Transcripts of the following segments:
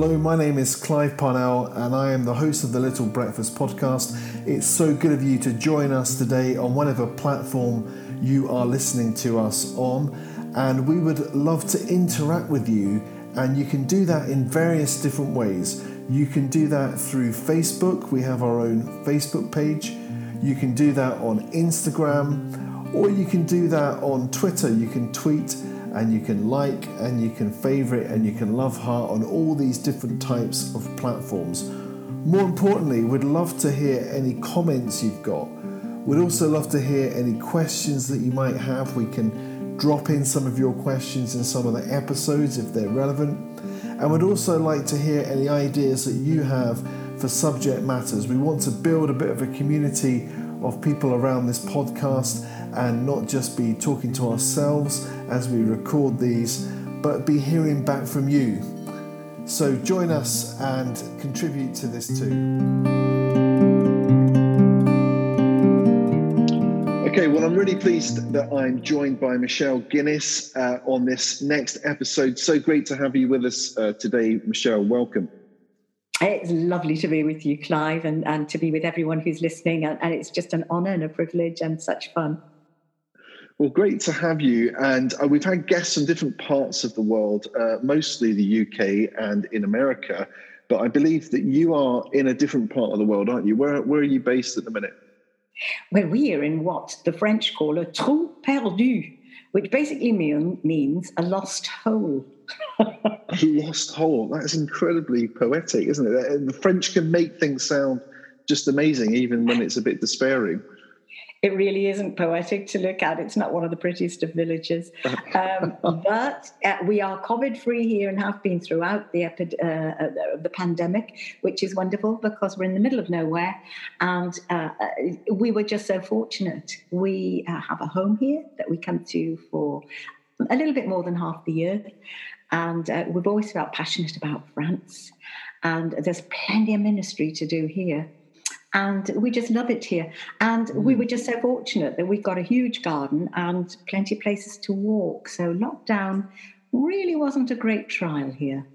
Hello, my name is Clive Parnell, and I am the host of the Little Breakfast podcast. It's so good of you to join us today on whatever platform you are listening to us on, and we would love to interact with you. And you can do that in various different ways. You can do that through Facebook, we have our own Facebook page. You can do that on Instagram, or you can do that on Twitter. You can tweet and you can like and you can favorite and you can love heart on all these different types of platforms. More importantly, we'd love to hear any comments you've got. We'd also love to hear any questions that you might have. We can drop in some of your questions in some of the episodes if they're relevant. And we'd also like to hear any ideas that you have for subject matters. We want to build a bit of a community of people around this podcast and not just be talking to ourselves as we record these, but be hearing back from you. So join us and contribute to this too. Okay, well, I'm really pleased that I'm joined by Michelle Guinness uh, on this next episode. So great to have you with us uh, today, Michelle. Welcome. It's lovely to be with you, Clive, and, and to be with everyone who's listening. And, and it's just an honour and a privilege and such fun. Well, great to have you. And uh, we've had guests from different parts of the world, uh, mostly the UK and in America. But I believe that you are in a different part of the world, aren't you? Where, where are you based at the minute? Well, we are in what the French call a trou perdu, which basically mean, means a lost hole. a lost hole. That's incredibly poetic, isn't it? The French can make things sound just amazing, even when it's a bit despairing it really isn't poetic to look at. It's not one of the prettiest of villages. Um, but uh, we are COVID free here and have been throughout the, epi- uh, uh, the pandemic, which is wonderful because we're in the middle of nowhere. And uh, uh we were just so fortunate. We uh, have a home here that we come to for a little bit more than half the year. And we've always felt passionate about France. And there's plenty of ministry to do here and we just love it here. And mm. we were just so fortunate that we've got a huge garden and plenty of places to walk. So lockdown really wasn't a great trial here.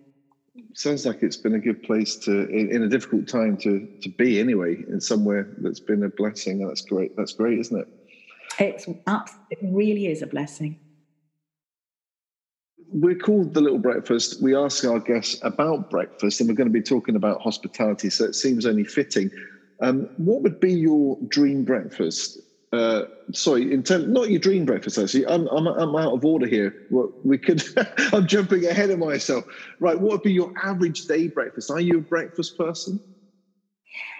Sounds like it's been a good place to, in, in a difficult time, to to be anyway, in somewhere that's been a blessing. That's great. That's great, isn't it? It's it really is a blessing. We're called the Little Breakfast. We ask our guests about breakfast, and we're going to be talking about hospitality. So it seems only fitting um, what would be your dream breakfast? Uh, sorry, in terms not your dream breakfast. Actually, I'm, I'm I'm out of order here. We could. I'm jumping ahead of myself. Right, what would be your average day breakfast? Are you a breakfast person?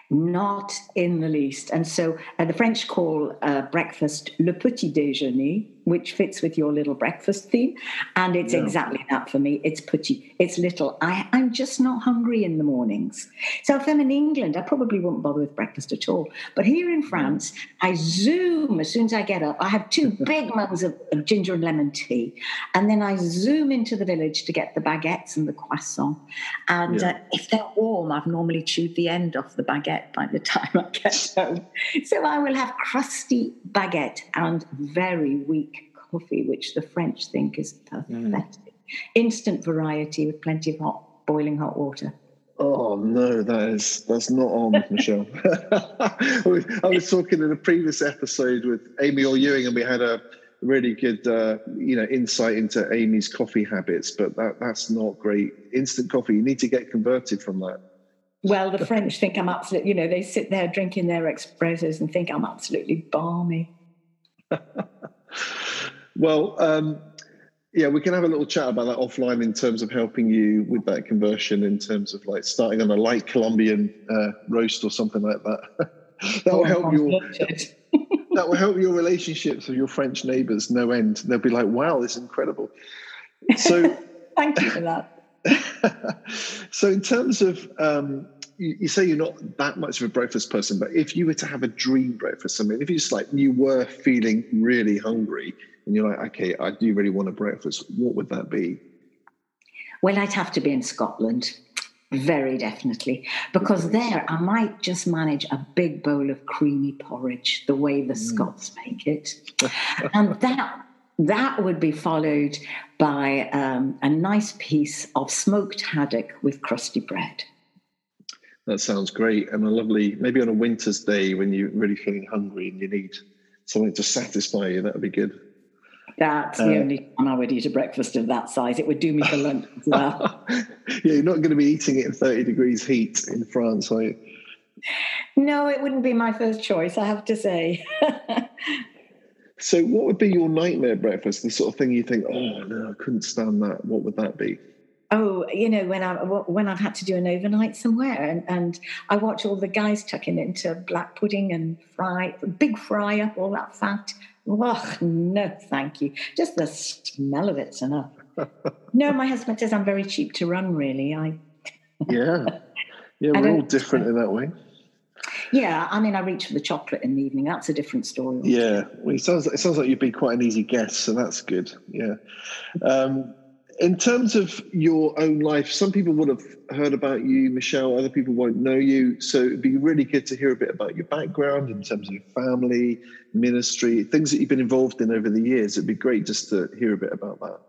Not in the least. And so uh, the French call uh, breakfast le petit déjeuner, which fits with your little breakfast theme. And it's yeah. exactly that for me. It's petit, it's little. I, I'm just not hungry in the mornings. So if I'm in England, I probably wouldn't bother with breakfast at all. But here in France, I zoom as soon as I get up. I have two big mugs of, of ginger and lemon tea. And then I zoom into the village to get the baguettes and the croissant. And yeah. uh, if they're warm, I've normally chewed the end off the baguette by the time I get home. So I will have crusty baguette and very weak coffee, which the French think is pathetic. Mm. Instant variety with plenty of hot, boiling hot water. Oh no, that is that's not on, Michelle. I was talking in a previous episode with Amy Orr-Ewing, and we had a really good, uh, you know, insight into Amy's coffee habits. But that that's not great. Instant coffee, you need to get converted from that. Well, the French think I'm absolutely, you know, they sit there drinking their espressos and think I'm absolutely balmy. Well, um, yeah, we can have a little chat about that offline in terms of helping you with that conversion, in terms of like starting on a light Colombian uh, roast or something like that. that will help your that will help your relationships with your French neighbours no end. They'll be like, "Wow, this is incredible." So, thank you for that. so, in terms of um, you, you, say you're not that much of a breakfast person, but if you were to have a dream breakfast, I mean, if you just like you were feeling really hungry and you're like, okay, I do really want a breakfast, what would that be? Well, I'd have to be in Scotland. Very definitely. Because there I might just manage a big bowl of creamy porridge, the way the mm. Scots make it. and that that would be followed by um, a nice piece of smoked haddock with crusty bread. That sounds great. And a lovely, maybe on a winter's day when you're really feeling hungry and you need something to satisfy you, that would be good. That's the uh, only time I would eat a breakfast of that size. It would do me for lunch as well. yeah, you're not going to be eating it in 30 degrees heat in France, are you? No, it wouldn't be my first choice, I have to say. so, what would be your nightmare breakfast? The sort of thing you think, oh no, I couldn't stand that. What would that be? Oh, you know, when I when I've had to do an overnight somewhere, and, and I watch all the guys tucking into black pudding and fry, big fry up all that fat. Oh no, thank you. Just the smell of it's enough. no, my husband says I'm very cheap to run. Really, I. yeah, yeah, we're all different in that way. Yeah, I mean, I reach for the chocolate in the evening. That's a different story. Yeah, well, it sounds it sounds like you'd be quite an easy guest, so that's good. Yeah. Um, in terms of your own life, some people would have heard about you, Michelle. Other people won't know you. So it'd be really good to hear a bit about your background in terms of your family, ministry, things that you've been involved in over the years. It'd be great just to hear a bit about that.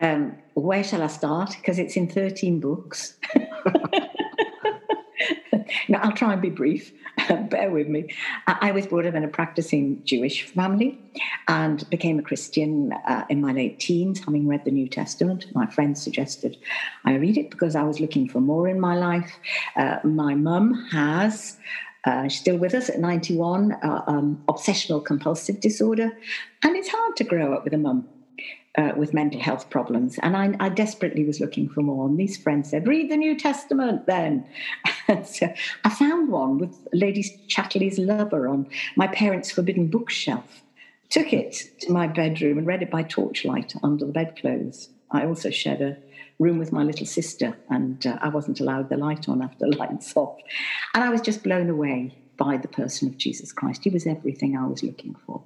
Um, where shall I start? Because it's in 13 books. now, I'll try and be brief. bear with me. I was brought up in a practicing Jewish family and became a Christian uh, in my late teens, having read the New Testament. My friends suggested I read it because I was looking for more in my life. Uh, my mum has. Uh, she's still with us at 91, uh, um, obsessional compulsive disorder. And it's hard to grow up with a mum uh, with mental health problems. And I, I, desperately was looking for more. And these friends said, read the New Testament then. so I found one with Lady Chatterley's Lover on my parents' forbidden bookshelf. Took it to my bedroom and read it by torchlight under the bedclothes. I also shared a room with my little sister, and uh, I wasn't allowed the light on after lights off. And I was just blown away by the person of Jesus Christ. He was everything I was looking for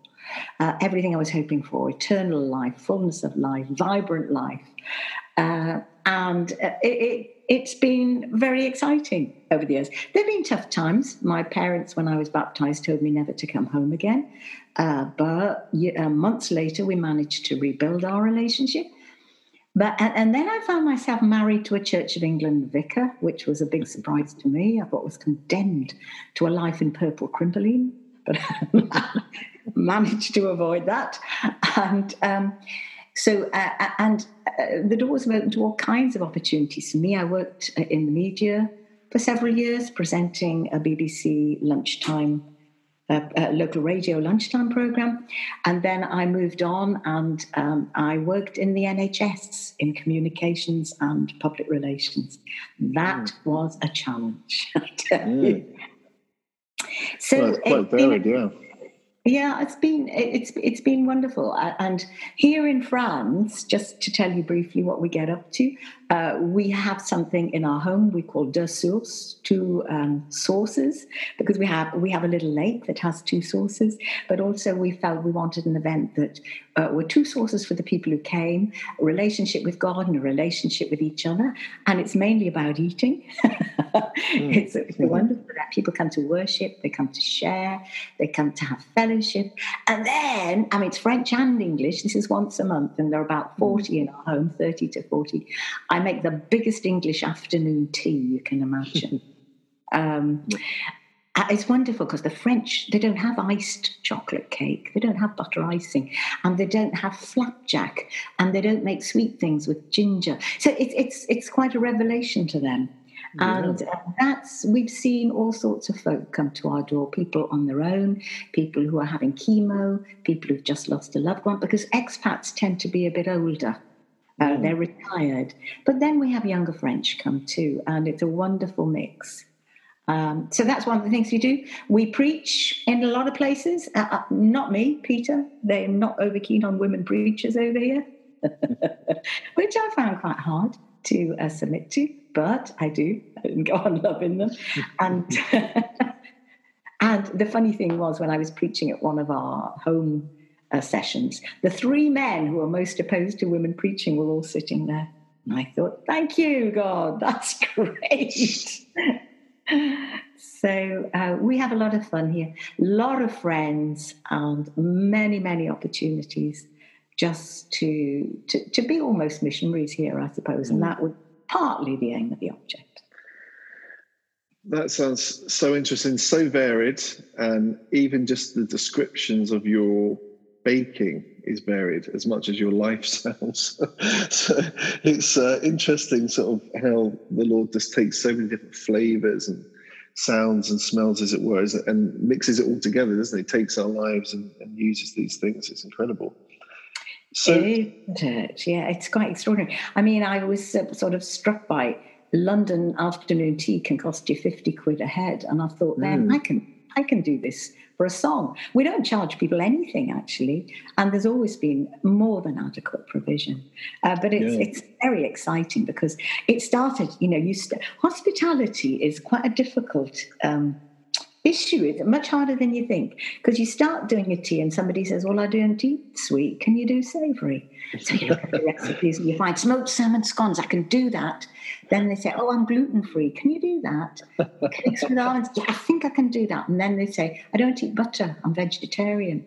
uh, everything I was hoping for eternal life, fullness of life, vibrant life. Uh, and uh, it, it, has been very exciting over the years. There have been tough times. My parents, when I was baptized, told me never to come home again. Uh, but uh, months later, we managed to rebuild our relationship. But, and, and, then I found myself married to a Church of England vicar, which was a big surprise to me. I thought I was condemned to a life in purple crimpoline, but managed to avoid that. And um, so, uh, uh, and uh, the doors have opened to all kinds of opportunities for me. I worked uh, in the media for several years, presenting a BBC lunchtime. Uh, uh, local radio lunchtime program, and then I moved on and um, I worked in the NHS in communications and public relations. That mm. was a challenge. mm. So well, quite varied, yeah. Yeah, it's been it's it's been wonderful, and here in France, just to tell you briefly what we get up to, uh, we have something in our home we call deux sources, two um, sources, because we have we have a little lake that has two sources. But also, we felt we wanted an event that uh, were two sources for the people who came: a relationship with God and a relationship with each other. And it's mainly about eating. mm. It's, it's mm-hmm. wonderful that people come to worship, they come to share, they come to have fellowship, and then I mean it's French and English. This is once a month, and there are about forty mm. in our home, thirty to forty. I make the biggest English afternoon tea you can imagine. um, uh, it's wonderful because the French they don't have iced chocolate cake, they don't have butter icing, and they don't have flapjack, and they don't make sweet things with ginger. So it's it's it's quite a revelation to them. Yeah. And uh, that's, we've seen all sorts of folk come to our door people on their own, people who are having chemo, people who've just lost a loved one, because expats tend to be a bit older. Uh, mm. they're retired. But then we have younger French come too, and it's a wonderful mix. Um, so that's one of the things we do. We preach in a lot of places. Uh, uh, not me, Peter. They're not over keen on women preachers over here, which I found quite hard to uh, submit to, but I do and go on loving them. and and the funny thing was when I was preaching at one of our home uh, sessions, the three men who were most opposed to women preaching were all sitting there. And I thought, thank you, God, that's great. So uh, we have a lot of fun here, a lot of friends, and many, many opportunities just to, to, to be almost missionaries here, I suppose. And mm. that would partly the aim of the object. That sounds so interesting, so varied, and even just the descriptions of your baking is varied as much as your lifestyles. so it's uh, interesting, sort of how the Lord just takes so many different flavors and sounds and smells, as it were, and mixes it all together, doesn't it? Takes our lives and, and uses these things. It's incredible. So, Isn't it? Yeah, it's quite extraordinary. I mean, I was uh, sort of struck by London afternoon tea can cost you 50 quid a head. And I thought, man, mm. I can I can do this for a song. We don't charge people anything actually, and there's always been more than adequate provision. Uh, but it's yeah. it's very exciting because it started. You know, you st- hospitality is quite a difficult. Um, issue is much harder than you think because you start doing a tea and somebody says, Well, I don't eat sweet. Can you do savory? So you look at the recipes and you find smoked salmon scones. I can do that. Then they say, Oh, I'm gluten free. Can you do that? Cakes with almonds. Yeah, I think I can do that. And then they say, I don't eat butter. I'm vegetarian.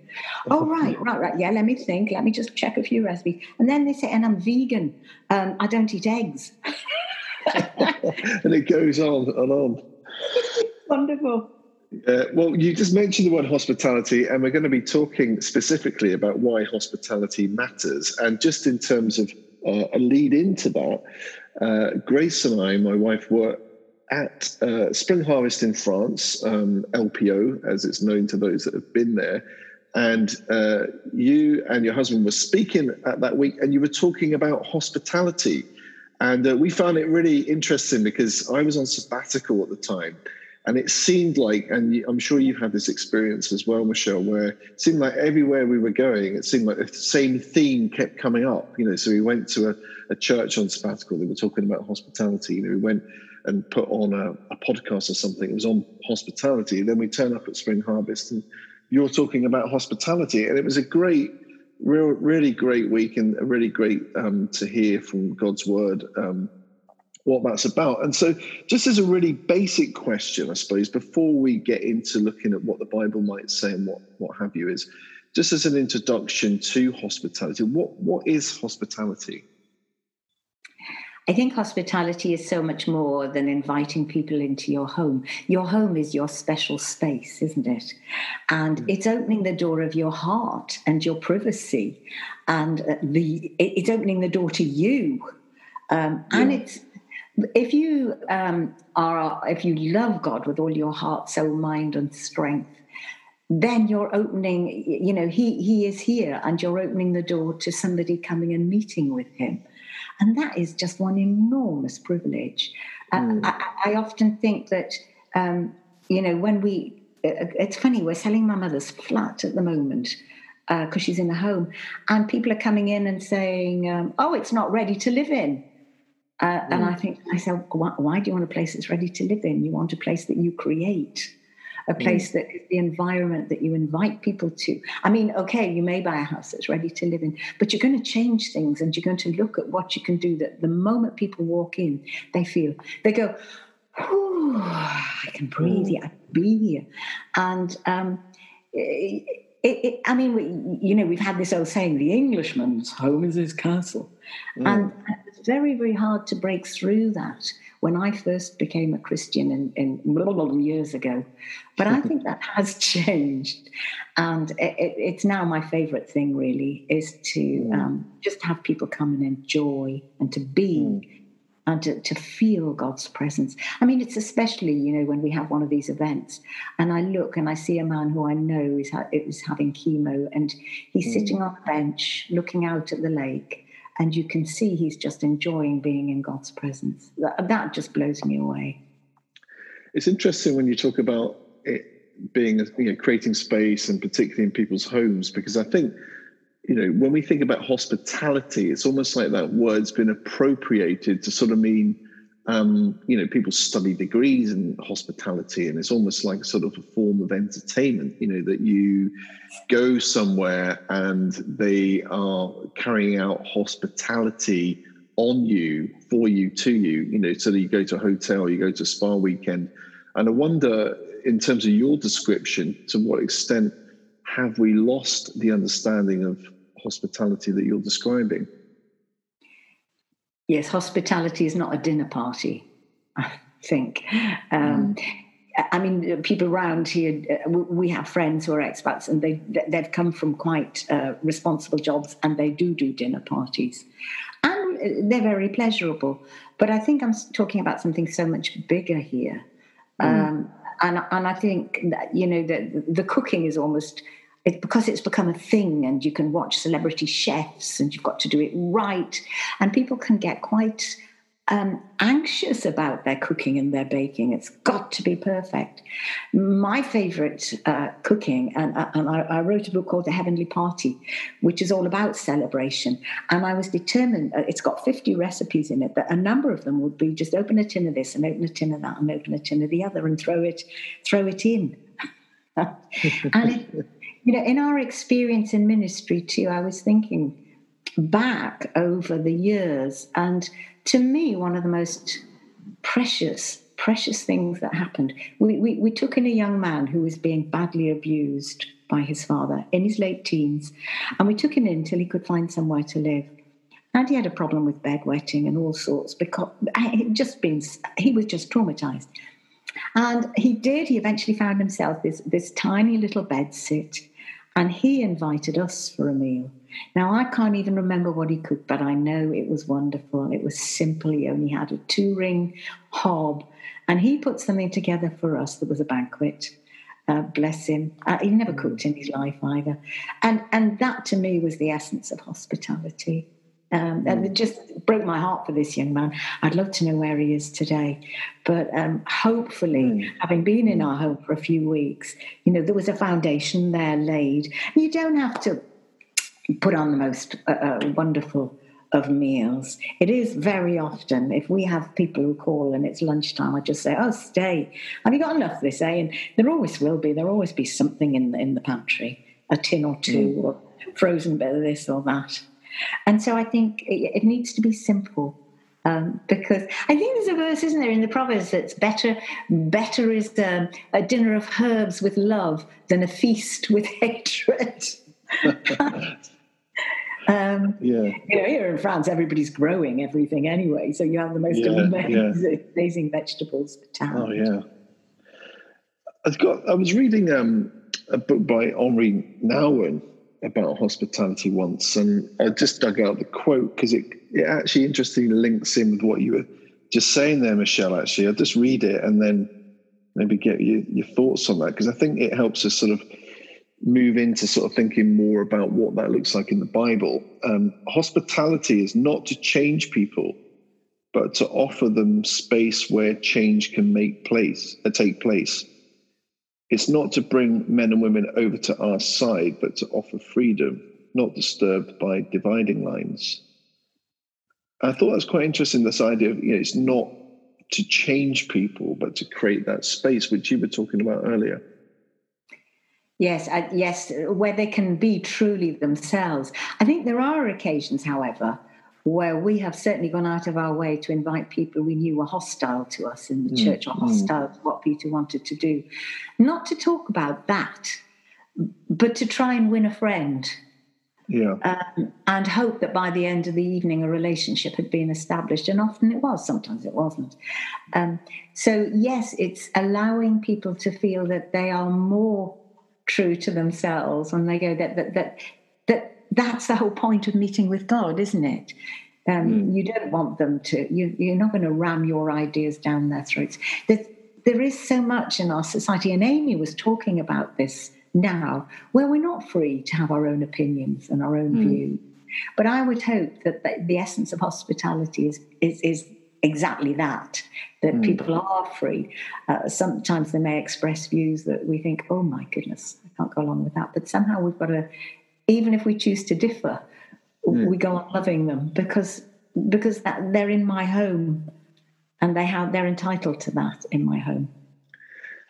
oh, right, right, right. Yeah, let me think. Let me just check a few recipes. And then they say, And I'm vegan. Um, I don't eat eggs. and it goes on and on. Wonderful. Uh, well, you just mentioned the word hospitality, and we're going to be talking specifically about why hospitality matters. And just in terms of uh, a lead into that, uh, Grace and I, my wife, were at uh, Spring Harvest in France, um, LPO, as it's known to those that have been there. And uh, you and your husband were speaking at that week, and you were talking about hospitality. And uh, we found it really interesting because I was on sabbatical at the time and it seemed like, and I'm sure you've had this experience as well, Michelle, where it seemed like everywhere we were going, it seemed like the same theme kept coming up. You know, so we went to a, a church on sabbatical. They were talking about hospitality. You know, we went and put on a, a podcast or something. It was on hospitality. Then we turn up at Spring Harvest, and you're talking about hospitality, and it was a great real, really great week and a really great um, to hear from God's word um, what that's about. And so, just as a really basic question, I suppose, before we get into looking at what the Bible might say and what, what have you, is just as an introduction to hospitality, what, what is hospitality? I think hospitality is so much more than inviting people into your home. Your home is your special space, isn't it? And mm. it's opening the door of your heart and your privacy, and uh, the it's opening the door to you. Um, yeah. And it's if you um, are if you love god with all your heart soul mind and strength then you're opening you know he he is here and you're opening the door to somebody coming and meeting with him. And that is just one enormous privilege. Mm. I, I, often think that um, you know when we uh, it's funny we're selling my mother's flat at the moment because uh, she's in a home and people are coming in and saying um, oh it's not ready to live in uh, mm. And I think I said, why, why, do you want a place that's ready to live in? You want a place that you create, a mm. place mm. that is the environment that you invite people to. I mean, okay, you may buy a house that's ready to live in, but you're going to change things and you're going to look at what you can do that the moment people walk in, they feel, they go, I can breathe mm. here, I can be here. And um, it, it, I mean, we, you know, we've had this old saying, the Englishman's home is his castle. Mm. And very, very hard to break through that when I first became a Christian in, in years ago. But I think that has changed. And it, it, it's now my favorite thing, really, is to mm. um, just have people come and enjoy and to be. Mm. And to, to feel God's presence. I mean, it's especially, you know, when we have one of these events and I look and I see a man who I know is, ha- is having chemo and he's mm. sitting on a bench looking out at the lake and you can see he's just enjoying being in God's presence. That, that just blows me away. It's interesting when you talk about it being, you know, creating space and particularly in people's homes, because I think, you know, when we think about hospitality, it's almost like that word's been appropriated to sort of mean um, you know, people study degrees in hospitality, and it's almost like sort of a form of entertainment. You know, that you go somewhere and they are carrying out hospitality on you, for you, to you. You know, so that you go to a hotel, you go to a spa weekend. And I wonder, in terms of your description, to what extent have we lost the understanding of hospitality that you're describing? Yes, hospitality is not a dinner party, I think. Um, mm. I mean, people around here, uh, we have friends who are expats and they, they've come from quite uh, responsible jobs and they do do dinner parties. And they're very pleasurable. But I think I'm talking about something so much bigger here. Mm. Um, and, and I think that, you know, the, the cooking is almost it, because it's become a thing and you can watch celebrity chefs and you've got to do it right and people can get quite um, anxious about their cooking and their baking. It's got to be perfect. My favorite uh, cooking, and, uh, and I, I, wrote a book called The Heavenly Party, which is all about celebration. And I was determined, uh, it's got 50 recipes in it, but a number of them would be just open a tin of this and open a tin of that and open a tin of the other and throw it, throw it in. and it, you know, in our experience in ministry too, I was thinking back over the years and to me, one of the most precious, precious things that happened. We, we, we took in a young man who was being badly abused by his father in his late teens, and we took him in till he could find somewhere to live. And he had a problem with bedwetting and all sorts because it just been he was just traumatized. And he did. He eventually found himself this this tiny little bed sit, and he invited us for a meal. Now, I can't even remember what he cooked, but I know it was wonderful. It was simple. He only had a two ring hob, and he put something together for us that was a banquet. Uh, bless him. Uh, he never cooked in his life either. And, and that to me was the essence of hospitality. Um, and it mm. just broke my heart for this young man. I'd love to know where he is today. But um, hopefully, mm. having been in our home for a few weeks, you know, there was a foundation there laid. You don't have to put on the most uh, uh, wonderful of meals. It is very often, if we have people who call and it's lunchtime, I just say, oh, stay. Have you got enough this day? And there always will be. There'll always be something in, in the pantry, a tin or two, mm. or frozen bit of this or that. And so I think it, it needs to be simple. Um, because I think there's a verse, isn't there, in the Proverbs that's better. Better is um, a dinner of herbs with love than a feast with hatred. Um, yeah. You know, here in France, everybody's growing everything anyway, so you have the most yeah, amazing, yeah. amazing vegetables. Oh yeah. I've got. I was reading um, a book by Henri Nouwen about hospitality once, and I just dug out the quote because it it actually interestingly links in with what you were just saying there, Michelle. Actually, I'll just read it and then maybe get your, your thoughts on that because I think it helps us sort of move into sort of thinking more about what that looks like in the Bible. Um, hospitality is not to change people, but to offer them space where change can make place, uh, take place. It's not to bring men and women over to our side, but to offer freedom, not disturbed by dividing lines. I thought that was quite interesting. This idea of you know, it's not to change people, but to create that space, which you were talking about earlier. Yes, uh, yes, where they can be truly themselves. I think there are occasions, however, where we have certainly gone out of our way to invite people we knew were hostile to us in the mm. church or mm. hostile mm. to what Peter wanted to do. Not to talk about that, but to try and win a friend. Yeah. Um, and hope that by the end of the evening a relationship had been established. And often it was, sometimes it wasn't. Um, so, yes, it's allowing people to feel that they are more true to themselves and they go that that that that that's the whole point of meeting with God, isn't it? Um, mm. You don't want them to. You, you're not going to ram your ideas down their throats. There, there is so much in our society, and Amy was talking about this now, where we're not free to have our own opinions and our own mm. views. But I would hope that the, the essence of hospitality is, is, is exactly that that mm. people are free. Uh, sometimes they may express views that we think, oh my goodness, I can't go along with that. But somehow we've got to, even if we choose to differ, mm. we go on loving them because because that, they're in my home, and they have they're entitled to that in my home.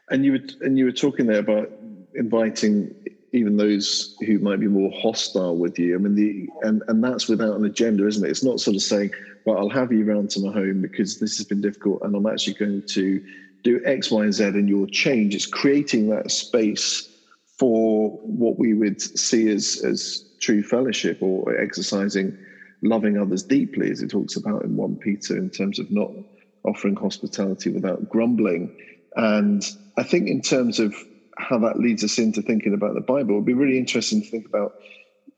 And you were and you were talking there about inviting even those who might be more hostile with you. I mean, the and and that's without an agenda, isn't it? It's not sort of saying, "Well, I'll have you round to my home because this has been difficult, and I'm actually going to do X, Y, and Z, and you'll change. It's creating that space for what we would see as as true fellowship or exercising loving others deeply, as it talks about in 1 Peter, in terms of not offering hospitality without grumbling. And I think, in terms of how that leads us into thinking about the Bible, it'd be really interesting to think about,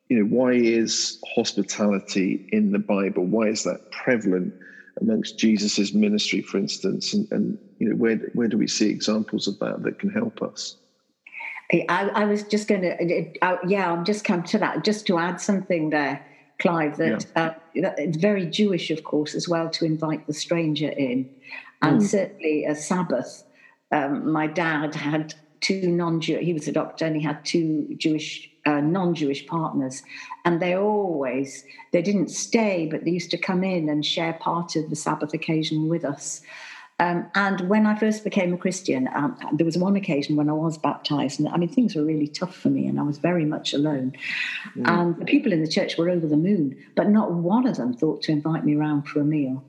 you know, why is hospitality in the Bible? Why is that prevalent amongst Jesus's ministry, for instance? And, and you know, where where do we see examples of that that can help us? I, I was just going to, yeah, I'm just come to that, just to add something there, Clive, that yeah. uh, it's very Jewish, of course, as well, to invite the stranger in. And mm. certainly a Sabbath, um, my dad had two non-Jewish, he was a doctor and he had two Jewish, uh, non-Jewish partners. And they always, they didn't stay, but they used to come in and share part of the Sabbath occasion with us. Um, and when I first became a Christian, um, there was one occasion when I was baptized, and I mean, things were really tough for me, and I was very much alone. Mm. And the people in the church were over the moon, but not one of them thought to invite me around for a meal.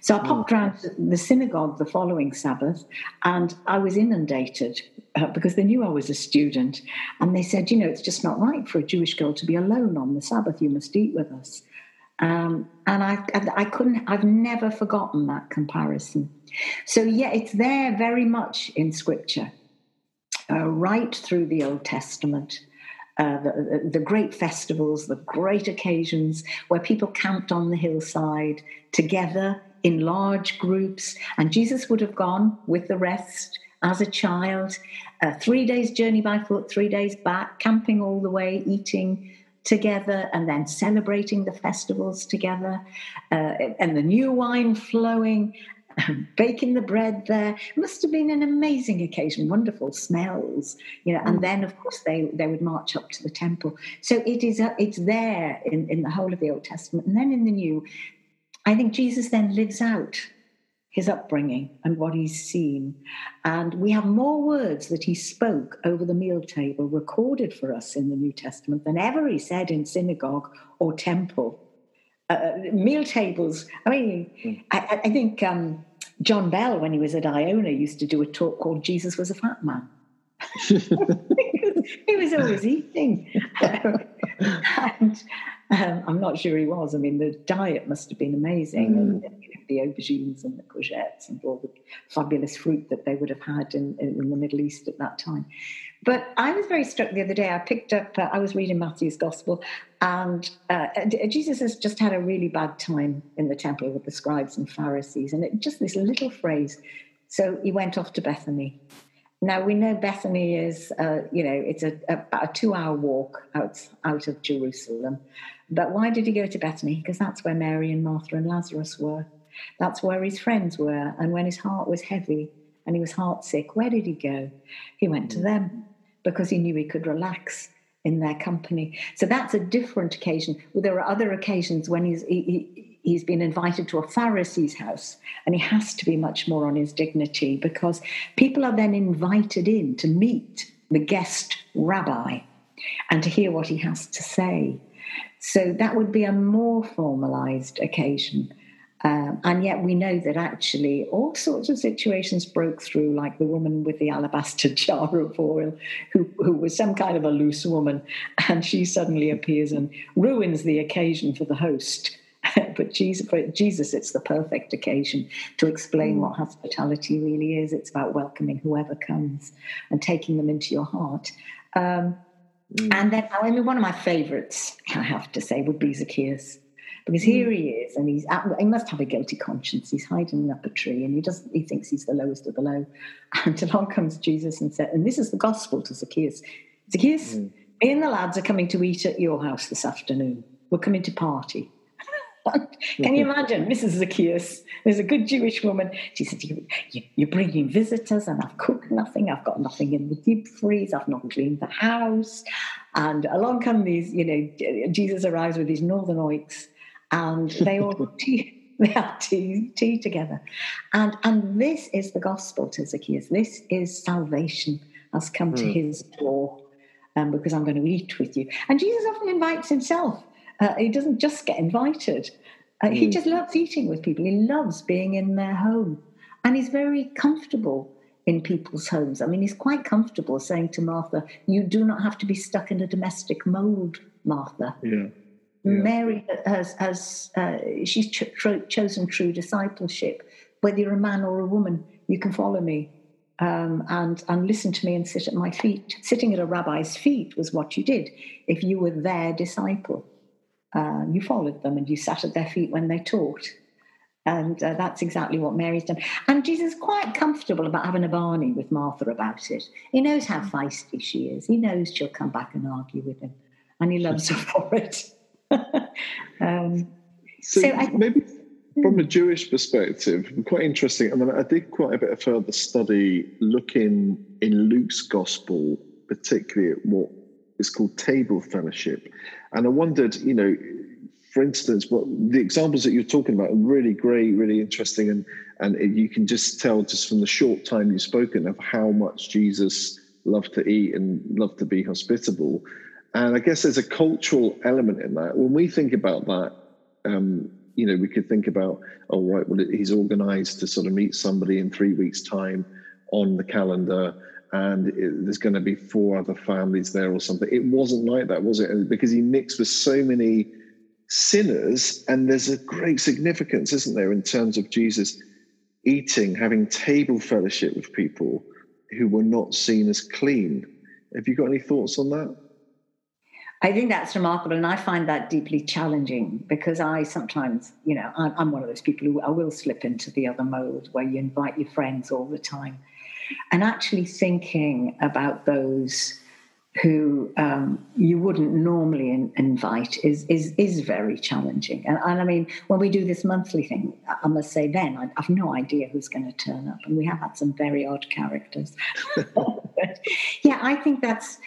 So I popped mm. around the synagogue the following Sabbath, and I was inundated uh, because they knew I was a student. And they said, You know, it's just not right for a Jewish girl to be alone on the Sabbath. You must eat with us. Um, and I, I couldn't, I've never forgotten that comparison. So, yeah, it's there very much in scripture, uh, right through the Old Testament. Uh, the, the, great festivals, the great occasions where people camped on the hillside together in large groups. And Jesus would have gone with the rest as a child, uh, three days' journey by foot, three days back, camping all the way, eating together and then celebrating the festivals together uh, and the new wine flowing baking the bread there. Must have been an amazing occasion wonderful smells you know and mm. then of course they they would march up to the temple. So it is a, it's there in in the whole of the old testament. And then in the new i think jesus then lives out his upbringing and what he's seen. And we have more words that he spoke over the meal table recorded for us in the New Testament than ever he said in synagogue or temple. Uh, uh meal tables, I mean, mm. I, I, think um, John Bell, when he was at Iona, used to do a talk called Jesus Was a Fat Man. he was always eating. and um, I'm not sure he was. I mean, the diet must have been amazing. Mm. And, you know, the aubergines and the courgettes and all the fabulous fruit that they would have had in, in the Middle East at that time. But I was very struck the other day. I picked up, uh, I was reading Matthew's Gospel, and uh, Jesus has just had a really bad time in the temple with the scribes and Pharisees. And it, just this little phrase. So he went off to Bethany. Now we know Bethany is, uh, you know, it's a, a, a two-hour walk out out of Jerusalem. But why did he go to Bethany? Because that's where Mary and Martha and Lazarus were. That's where his friends were. And when his heart was heavy and he was heartsick, where did he go? He went to mm. them because he knew he could relax in their company. So that's a different occasion. Well, there are other occasions when he's he, he, he's been invited to a Pharisee's house, and he has to be much more on his dignity because people are then invited in to meet the guest rabbi and to hear what he has to say. So that would be a more formalized occasion. Um, and yet we know that actually all sorts of situations broke through, like the woman with the alabaster jar of oil, who, who was some kind of a loose woman, and she suddenly appears and ruins the occasion for the host. but Jesus, for Jesus, it's the perfect occasion to explain what hospitality really is. It's about welcoming whoever comes and taking them into your heart. Um, Mm. And then, I mean, one of my favourites, I have to say, would be Zacchaeus. Because mm. here he is, and he's he must have a guilty conscience. He's hiding up a tree, and he doesn't. He thinks he's the lowest of the low. And along comes Jesus and said, and this is the gospel to Zacchaeus. Zacchaeus, mm. me and the lads are coming to eat at your house this afternoon. We're coming to party. Can you imagine, Mrs. Zacchaeus? There's a good Jewish woman. She said, you, are bringing visitors, and I've cooked nothing. I've got nothing in the deep freeze. I've not cleaned the house. And along come these, you know, Jesus arrives with these northern oiks, and they all tea. They have tea, tea together. And, and this is the gospel to Zacchaeus. This is salvation has come mm. to hmm. his door um, because I'm going to eat with you. And Jesus often invites himself uh, he doesn't just get invited. Uh, mm. He just loves eating with people. He loves being in their home. And he's very comfortable in people's homes. I mean, he's quite comfortable saying to Martha, You do not have to be stuck in a domestic mold, Martha. Yeah. Yeah. Mary has, has uh, she's ch- chosen true discipleship. Whether you're a man or a woman, you can follow me um, and and listen to me and sit at my feet. Sitting at a rabbi's feet was what you did. If you were their disciple, uh, you followed them and you sat at their feet when they taught. And uh, that's exactly what Mary's done. And Jesus is quite comfortable about having a Barney with Martha about it. He knows how feisty she is. He knows she'll come back and argue with him, and he loves her for it. um, so, so I, maybe from a Jewish perspective, quite interesting. I mean, I did quite a bit of further study looking in Luke's gospel, particularly at what is called table fellowship. And I wondered, you know, for instance, what the examples that you're talking about are really great, really interesting, and and you can just tell just from the short time you've spoken of how much Jesus loved to eat and loved to be hospitable. And I guess there's a cultural element in that. When we think about that, um, you know, we could think about, oh, right, well, he's organized to sort of meet somebody in three weeks' time on the calendar, and it, there's going to be four other families there or something. It wasn't like that, was it? Because he mixed with so many sinners, and there's a great significance, isn't there, in terms of Jesus eating, having table fellowship with people who were not seen as clean. Have you got any thoughts on that? I think that's remarkable, and I find that deeply challenging because I sometimes, you know, I'm, one of those people who I will slip into the other mode where you invite your friends all the time, and actually thinking about those who um, you wouldn't normally in, invite is is is very challenging. And, and, I mean, when we do this monthly thing, I must say, then I, have no idea who's going to turn up, and we have had some very odd characters. but yeah, I think that's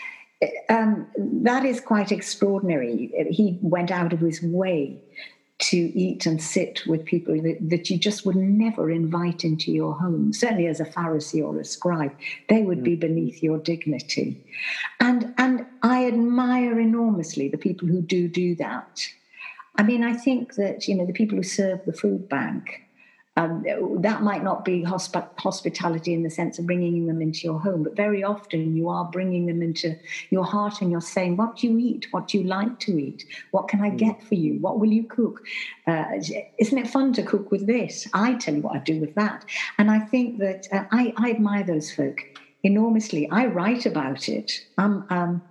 um, that is quite extraordinary. He went out of his way to eat and sit with people that, that, you just would never invite into your home. Certainly, as a Pharisee or a scribe, they would be mm. beneath your dignity. And and I admire enormously the people who do do that. I mean, I think that you know the people who serve the food bank um, that might not be hosp- hospitality in the sense of bringing them into your home, but very often you are bringing them into your heart and you're saying, What do you eat? What do you like to eat? What can I get for you? What will you cook? Uh, isn't it fun to cook with this? I tell you what I do with that. And I think that uh, I, I, admire those folk enormously. I write about it. Um, um,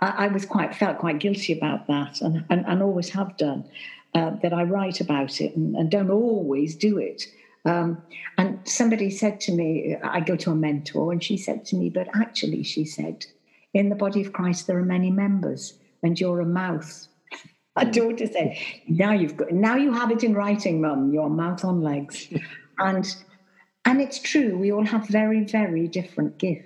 I, I, was quite felt quite guilty about that and, and, and always have done uh, that I write about it and, and don't always do it. Um, and somebody said to me, I go to a mentor, and she said to me, but actually, she said, in the body of Christ, there are many members, and you're a mouth. My hmm. daughter said, now you've got, now you have it in writing, mum, your mouth on legs. and, and it's true, we all have very, very different gifts.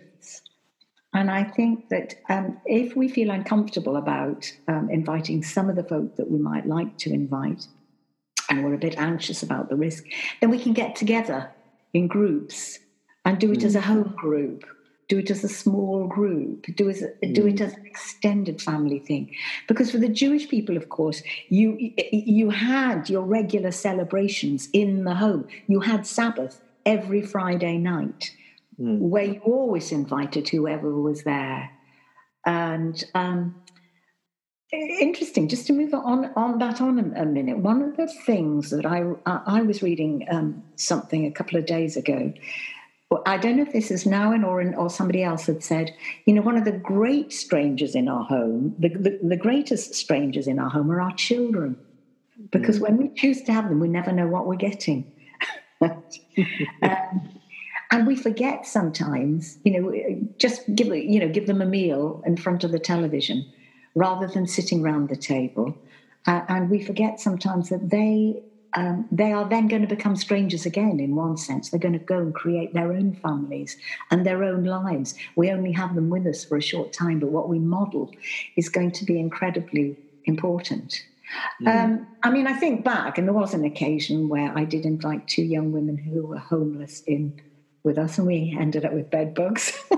And I think that um, if we feel uncomfortable about um, inviting some of the folk that we might like to invite, and we're a bit anxious about the risk, then we can get together in groups and do it mm. as a mm. home group, do it as a small group, do, as, mm. do it mm. as an extended family thing. Because for the Jewish people, of course, you, you had your regular celebrations in the home, you had Sabbath every Friday night mm. where you always invited whoever was there. And um, interesting, just to move on on that on a, a, minute. One of the things that I I, I was reading um, something a couple of days ago. I don't know if this is now or in, or somebody else had said, you know, one of the great strangers in our home, the, the, the greatest strangers in our home are our children. Because mm. when we choose to have them, we never know what we're getting. um, and we forget sometimes you know just give you know give them a meal in front of the television rather than sitting around the table. Uh, and we forget sometimes that they um, they are then going to become strangers again in one sense. They're going to go and create their own families and their own lives. We only have them with us for a short time but what we model is going to be incredibly important. Mm. um, I mean, I think back, and there was an occasion where I did invite two young women who were homeless in with us, and we ended up with bed bugs.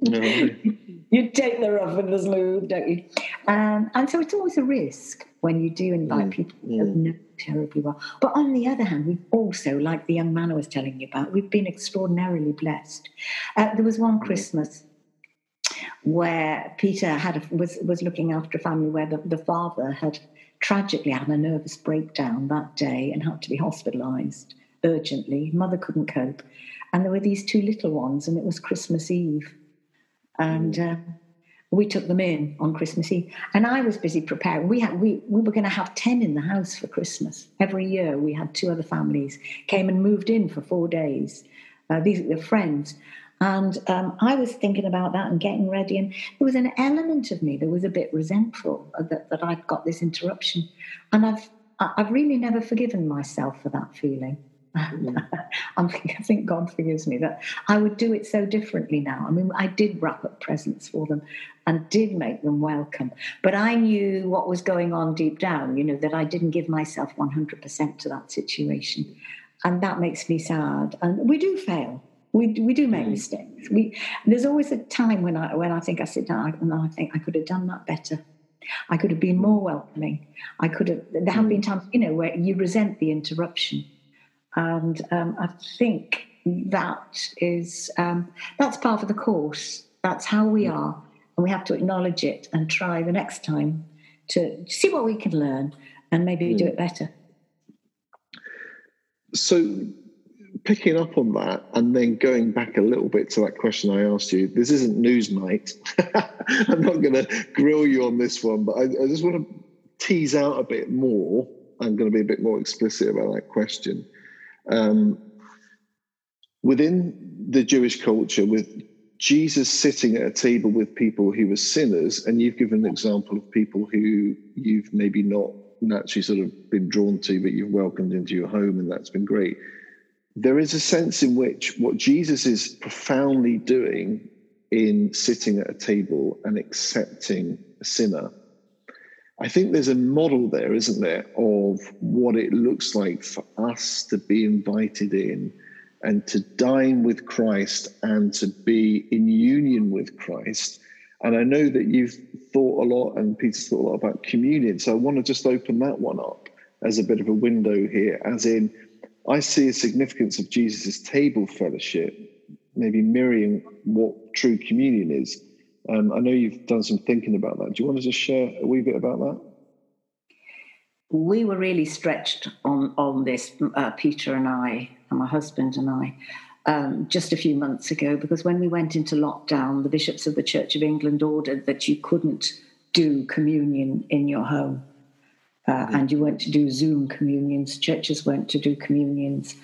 you take the rough with the smooth, don't you? Um, and so it's always a risk when you do invite mm, people who mm. know terribly well. But on the other hand, we've also, like the young man I was telling you about, we've been extraordinarily blessed. Uh, there was one. Christmas where Peter had a, was was looking after a family where the, the father had tragically had a nervous breakdown that day and had to be hospitalised urgently. Mother couldn't cope, and there were these two little ones, and it was Christmas Eve, and. Uh, we took them in on Christmas Eve, and I was busy preparing. We had we we were going to have ten in the house for Christmas every year. We had two other families came and moved in for four days. Uh, these are friends, and um, I was thinking about that and getting ready, and there was an element of me that was a bit resentful that that I'd got this interruption, and I've I've really never forgiven myself for that feeling. Mm. I think God forgives me that I would do it so differently now. I mean, I did wrap up presents for them and did make them welcome, but I knew what was going on deep down, you know, that I didn't give myself 100% to that situation. And that makes me sad. And we do fail. We, we do make mm. mistakes. We, there's always a time when I, when I think I sit down and I think I could have done that better. I could have been more welcoming. I could have, there have been times, you know, where you resent the interruption and um, I think that is um, that's part of the course. That's how we are, and we have to acknowledge it and try the next time to see what we can learn and maybe mm. do it better. So, picking up on that and then going back a little bit to that question I asked you, this isn't news night. I'm not going to grill you on this one, but I, I just want to tease out a bit more. I'm going to be a bit more explicit about that question. Um, within the Jewish culture, with Jesus sitting at a table with people who were sinners, and you've given an example of people who you've maybe not naturally sort of been drawn to, but you've welcomed into your home, and that's been great. There is a sense in which what Jesus is profoundly doing in sitting at a table and accepting a sinner I think there's a model there, isn't there, of what it looks like for us to be invited in and to dine with Christ and to be in union with Christ. And I know that you've thought a lot and Peter's thought a lot about communion. So I want to just open that one up as a bit of a window here, as in, I see a significance of Jesus' table fellowship, maybe mirroring what true communion is. Um, I know you've done some thinking about that. Do you want to just share a wee bit about that? We were really stretched on on this, uh, Peter and I, and my husband and I, um, just a few months ago, because when we went into lockdown, the bishops of the Church of England ordered that you couldn't do communion in your home. Uh, and you weren't to do Zoom communions, churches weren't to do communions.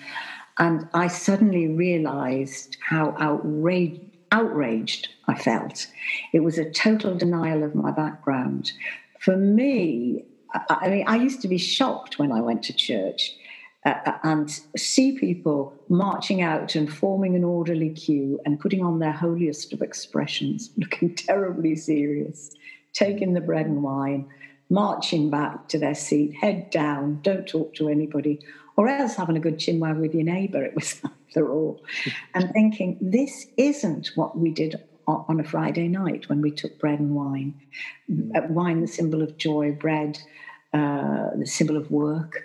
And I suddenly realized how outraged outraged I felt. It was a total denial of my background. For me, I, mean, I used to be shocked when I went to church uh, uh, and see people marching out and forming an orderly queue and putting on their holiest of expressions, looking terribly serious, taking the bread and wine, marching back to their seat, head down, don't talk to anybody, or else having a good chinwag with your neighbour. It was either or. and thinking, this isn't what we did on a Friday night when we took bread and wine. Uh, wine, the symbol of joy, bread, uh, the symbol of work.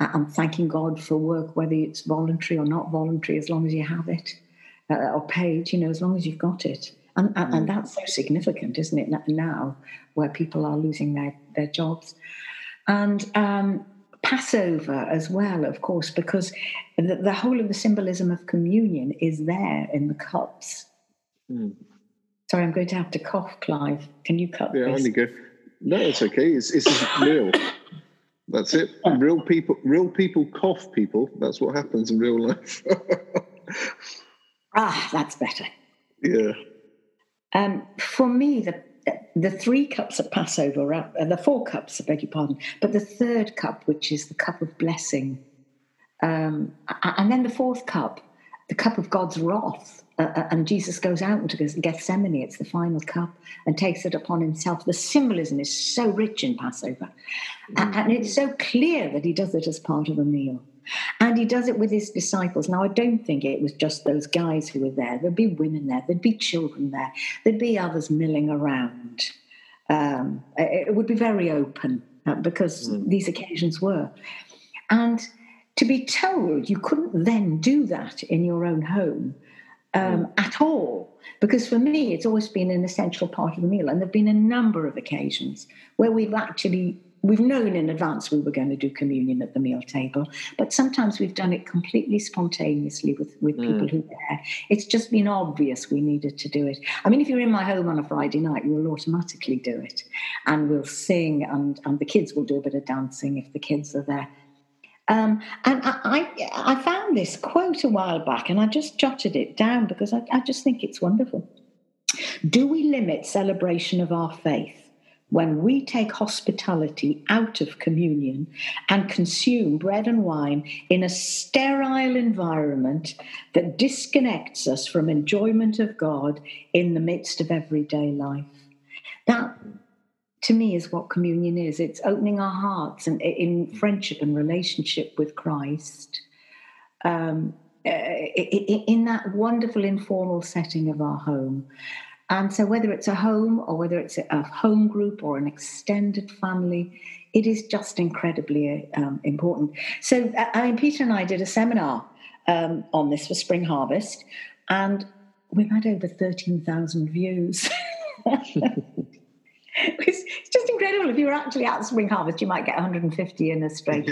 I'm thanking God for work, whether it's voluntary or not voluntary, as long as you have it, uh, or paid, you know, as long as you've got it. And, and, and, mm. that's so significant, isn't it, now, where people are losing their, their jobs. And um, Passover as well, of course, because the, the, whole of the symbolism of communion is there in the cups. Mm. Sorry, I'm going to have to cough, Clive. Can you cut yeah, this? only go. No, it's okay. It's, it's real. That's it. Real people. Real people cough. People. That's what happens in real life. ah, that's better. Yeah. Um, for me, the the three cups at Passover, uh, the four cups, I beg your pardon, but the third cup, which is the cup of blessing, um, and then the fourth cup, the cup of God's wrath. Uh, uh and Jesus goes out into Gethsemane, it's the final cup, and takes it upon himself. The symbolism is so rich in Passover. Mm. And, and it's so clear that he does it as part of a meal. And he does it with his disciples. Now, I don't think it was just those guys who were there. There'd be women there, there'd be children there, there'd be others milling around. Um, it would be very open uh, because mm. these occasions were. And to be told you couldn't then do that in your own home um, mm. at all. Because for me, it's always been an essential part of the meal. And there have been a number of occasions where we've actually we've known in advance we were going to do communion at the meal table, but sometimes we've done it completely spontaneously with, with mm. people who are there. It's just been obvious we needed to do it. I mean, if you're in my home on a Friday night, you will automatically do it. And we'll sing, and, and the kids will do a bit of dancing if the kids are there. Um, and I, I, I, found this quote a while back and I just jotted it down because I, I just think it's wonderful. Do we limit celebration of our faith when we take hospitality out of communion and consume bread and wine in a sterile environment that disconnects us from enjoyment of God in the midst of everyday life. That, to me, is what communion is it's opening our hearts and in friendship and relationship with Christ. Um, uh, in that wonderful informal setting of our home. And so, whether it's a home or whether it's a home group or an extended family, it is just incredibly um, important. So, I mean, Peter and I did a seminar um, on this for Spring Harvest, and we've had over 13,000 views. it's just incredible. If you were actually at Spring Harvest, you might get 150 in a straight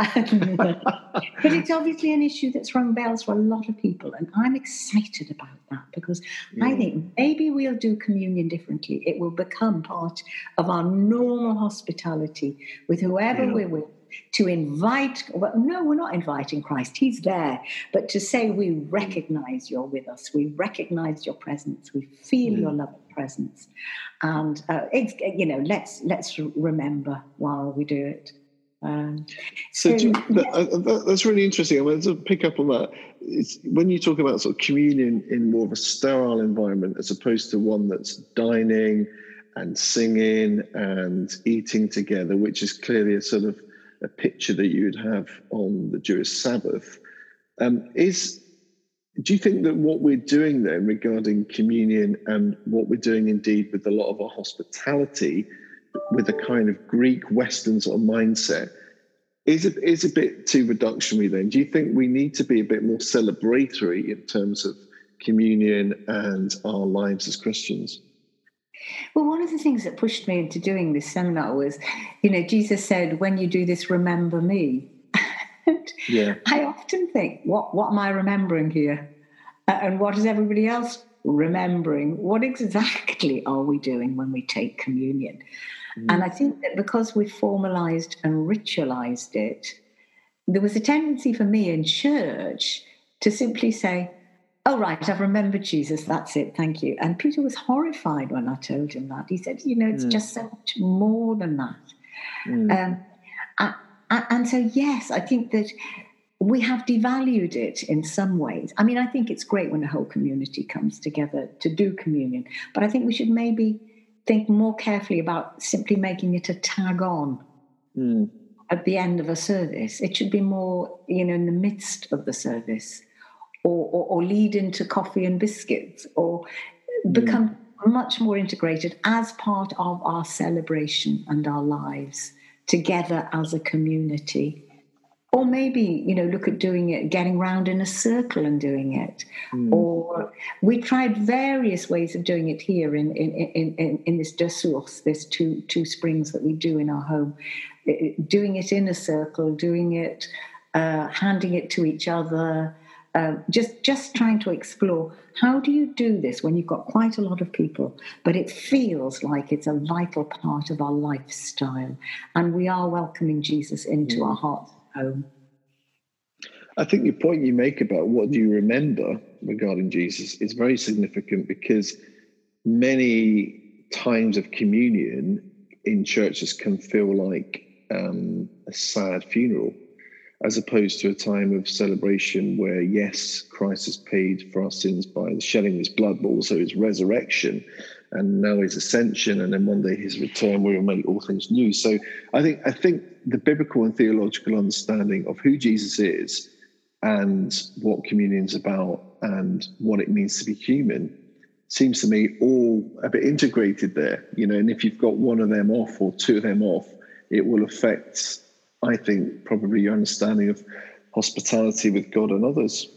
but it's obviously an issue that's rung bells for a lot of people, and I'm excited about that because mm. I think maybe we'll do communion differently. It will become part of our normal hospitality with whoever yeah. we're with. To invite, well, no, we're not inviting Christ, He's there, but to say we recognize you're with us, we recognize your presence, we feel mm. your loving presence, and uh, it's you know let's let's remember while we do it. Um, so, you, that, uh, that, that's really interesting. I want to pick up on that. It's, when you talk about sort of communion in more of a sterile environment as opposed to one that's dining and singing and eating together, which is clearly a sort of a picture that you would have on the Jewish Sabbath, um, is do you think that what we're doing then regarding communion and what we're doing indeed with a lot of our hospitality? With a kind of Greek Western sort of mindset is a, is a bit too reductionary then. Do you think we need to be a bit more celebratory in terms of communion and our lives as Christians? Well, one of the things that pushed me into doing this seminar was, you know, Jesus said, when you do this, remember me. yeah. I often think, what, what am I remembering here? And what is everybody else remembering? What exactly are we doing when we take communion? Mm. And I think that because we formalized and ritualized it, there was a tendency for me in church to simply say, Oh, right, I've remembered Jesus. That's it. Thank you. And Peter was horrified when I told him that. He said, You know, it's mm. just so much more than that. Mm. Um, I, I, and so, yes, I think that we have devalued it in some ways. I mean, I think it's great when a whole community comes together to do communion, but I think we should maybe think more carefully about simply making it a tag on mm. at the end of a service. It should be more, you know, in the midst of the service or, or, or lead into coffee and biscuits or mm. become much more integrated as part of our celebration and our lives together as a community or maybe you know look at doing it getting round in a circle and doing it mm. or we tried various ways of doing it here in in in, in, in this sources this two two springs that we do in our home doing it in a circle doing it uh, handing it to each other uh, just just trying to explore how do you do this when you've got quite a lot of people but it feels like it's a vital part of our lifestyle and we are welcoming jesus into mm. our hearts home. I think the point you make about what do you remember regarding Jesus is very significant because many times of communion in churches can feel like um, a sad funeral, as opposed to a time of celebration where, yes, Christ has paid for our sins by the shedding of his blood, but also his resurrection. And now his ascension, and then one day his return, where he'll make all things new. So I think I think the biblical and theological understanding of who Jesus is and what communion is about and what it means to be human seems to me all a bit integrated there. You know, and if you've got one of them off or two of them off, it will affect, I think, probably your understanding of hospitality with God and others.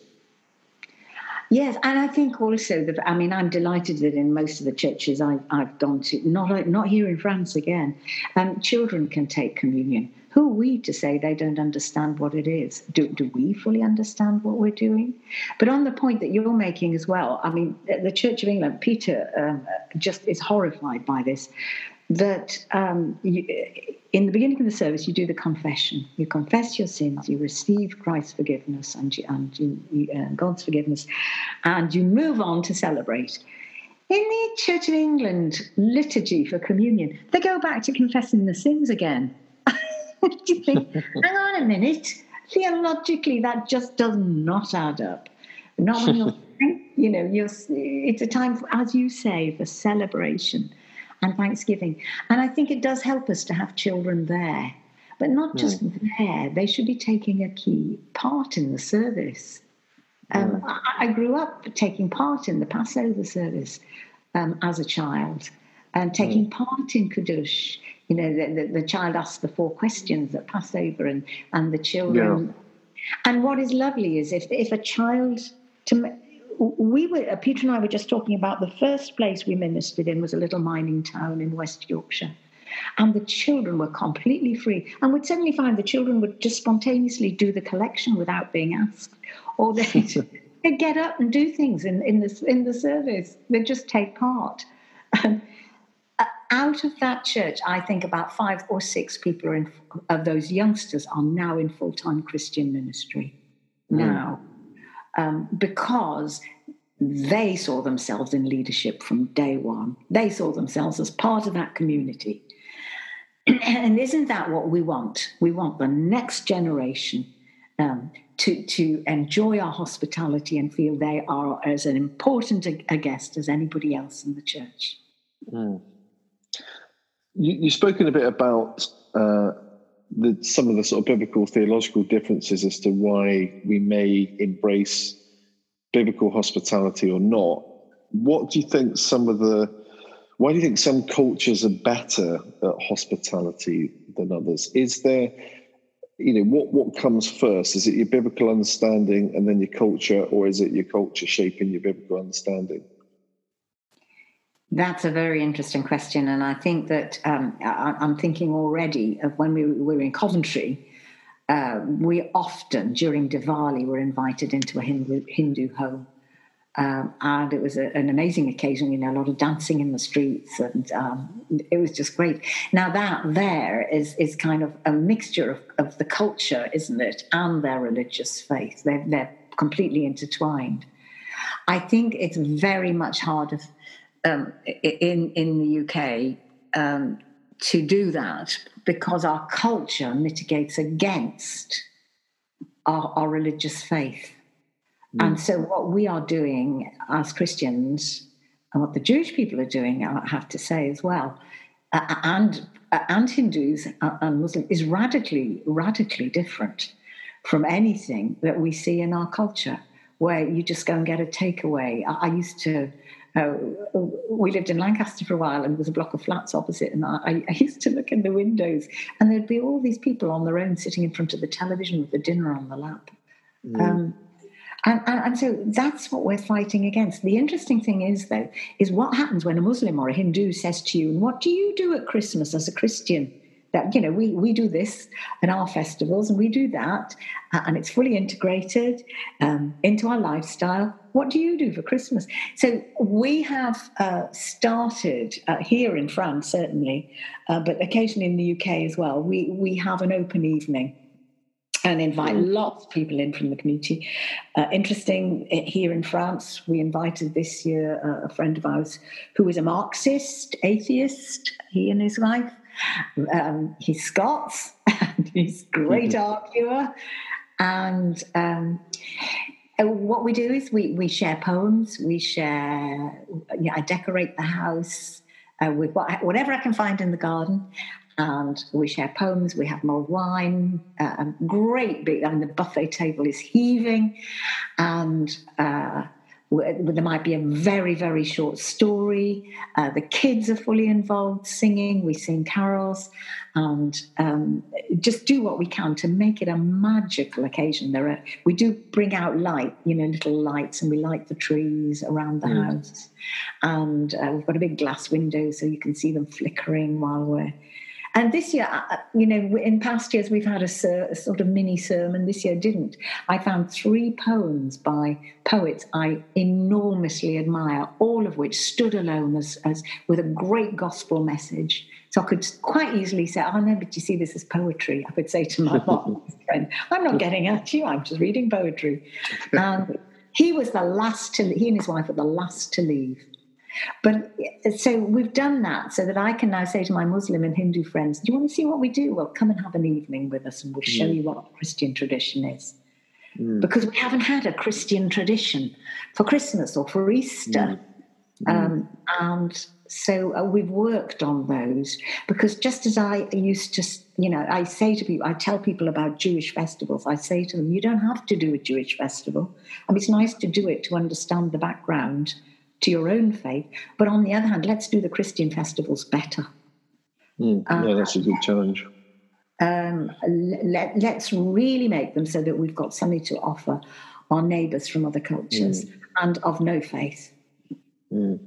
Yes, and I think also that I mean I'm delighted that in most of the churches I, have gone to, not not here in France again, um, children can take communion. Who are we to say they don't understand what it is? Do, do we fully understand what we're doing? But on the point that you're making as well, I mean, the Church of England, Peter um, just is horrified by this that um, you, in the beginning of the service, you do the confession. You confess your sins, you receive Christ's forgiveness and, you, and you, uh, God's forgiveness, and you move on to celebrate. In the Church of England liturgy for communion, they go back to confessing the sins again. do you think, hang on a minute, theologically, that just does not add up. Not when you're, you know, you're, it's a time, for, as you say, for celebration and Thanksgiving. And I think it does help us to have children there, but not just mm. there. They should be taking a key part in the service. Um, mm. I, I, grew up taking part in the Passover service um, as a child and taking mm. part in Kiddush. You know, the, the, the, child asks the four questions at Passover, and, and the children. Yeah. And what is lovely is if, if a child, to, we were uh, Peter and I were just talking about the first place we ministered in was a little mining town in West Yorkshire. And the children were completely free. And we'd suddenly find the children would just spontaneously do the collection without being asked. Or they'd, they'd get up and do things in, in, the, in the service. They'd just take part. Uh, out of that church, I think about five or six people in, of those youngsters are now in full time Christian ministry. Mm. Um, because they saw themselves in leadership from day one. They saw themselves as part of that community. and isn't that what we want? We want the next generation um, to, to enjoy our hospitality and feel they are as an important a, a guest as anybody else in the church. Mm. You, have spoken a bit about uh, the, some of the sort of biblical theological differences as to why we may embrace biblical hospitality or not. What do you think some of the why do you think some cultures are better at hospitality than others? Is there you know what what comes first? Is it your biblical understanding and then your culture, or is it your culture shaping your biblical understanding? That's a very interesting question, and I think that um, I, am thinking already of when we were in Coventry. Uh, we often during Diwali were invited into a Hindu, Hindu home, um, and it was a, an amazing occasion. You know, a lot of dancing in the streets, and um, it was just great. Now that there is is kind of a mixture of, of the culture, isn't it, and their religious faith. They're they're completely intertwined. I think it's very much harder um, in in the UK um, to do that because our culture mitigates against our, our religious faith. Mm. And so, what we are doing as Christians, and what the Jewish people are doing, I have to say as well, uh, and uh, and Hindus and Muslims is radically, radically different from anything that we see in our culture, where you just go and get a takeaway. I, I used to uh, we lived in Lancaster for a while, and there was a block of flats opposite. And I, I, used to look in the windows, and there'd be all these people on their own sitting in front of the television with the dinner on the lap. Mm. Um, and, and, and, so that's what we're fighting against. The interesting thing is, though, is what happens when a Muslim or a Hindu says to you, "What do you do at Christmas as a Christian?" That you know we we do this in our festivals and we do that uh, and it's fully integrated um, into our lifestyle what do you do for christmas so we have uh, started uh, here in france certainly uh, but occasionally in the uk as well we we have an open evening and invite mm. lots of people in from the community. Uh, interesting, eh, here in France, we invited this year uh, a friend of ours who was a Marxist, atheist, he and his wife, um, he's Scots and he's a great arguer. And um, Uh, what we do is we, we share poems, we share, I decorate the house uh, with what, whatever I can find in the garden. And we share poems, we have mulled wine, uh, great big, I mean, the buffet table is heaving. And uh, there might be a very, very short story. Uh, the kids are fully involved singing. We sing carols and um, just do what we can to make it a magical occasion. There are, we do bring out light, you know, little lights, and we light the trees around the mm. house. And uh, we've got a big glass window so you can see them flickering while we're and this year, uh, uh, you know, in past years we've had a, ser- a, sort of mini sermon. This year didn't. I found three poems by poets I enormously admire, all of which stood alone as, as with a great gospel message. So I could quite easily say, "Oh no, but you see, this is poetry." I could say to my mom, friend, "I'm not getting at you. I'm just reading poetry." And he was the last to. He and his wife were the last to leave. But so we've done that so that I can now say to my Muslim and Hindu friends, Do you want to see what we do? Well, come and have an evening with us and we'll show mm. you what Christian tradition is. Mm. Because we haven't had a Christian tradition for Christmas or for Easter. Mm. Um, and so uh, we've worked on those because just as I used to, you know, I say to people, I tell people about Jewish festivals, I say to them, you don't have to do a Jewish festival. I mean, it's nice to do it to understand the background to your own faith. But on the other hand, let's do the Christian festivals better. Mm, yeah, that's a good challenge. Um, let, let's really make them so that we've got something to offer our neighbours from other cultures mm. and of no faith. Mm.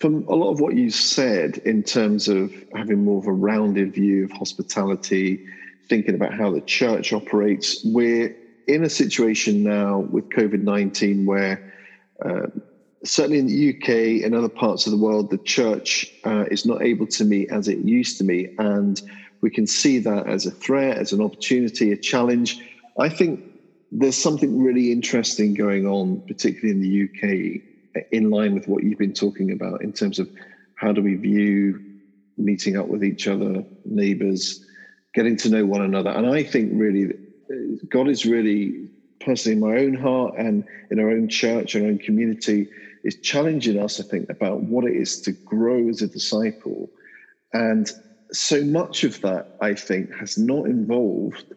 From a lot of what you said in terms of having more of a rounded view of hospitality, thinking about how the church operates, we're in a situation now with COVID 19 where uh, certainly in the UK and other parts of the world, the church uh, is not able to meet as it used to meet. And we can see that as a threat, as an opportunity, a challenge. I think there's something really interesting going on, particularly in the UK, in line with what you've been talking about in terms of how do we view meeting up with each other, neighbors, getting to know one another. And I think really, God is really personally in my own heart and in our own church, our own community, is challenging us, I think, about what it is to grow as a disciple. And so much of that, I think, has not involved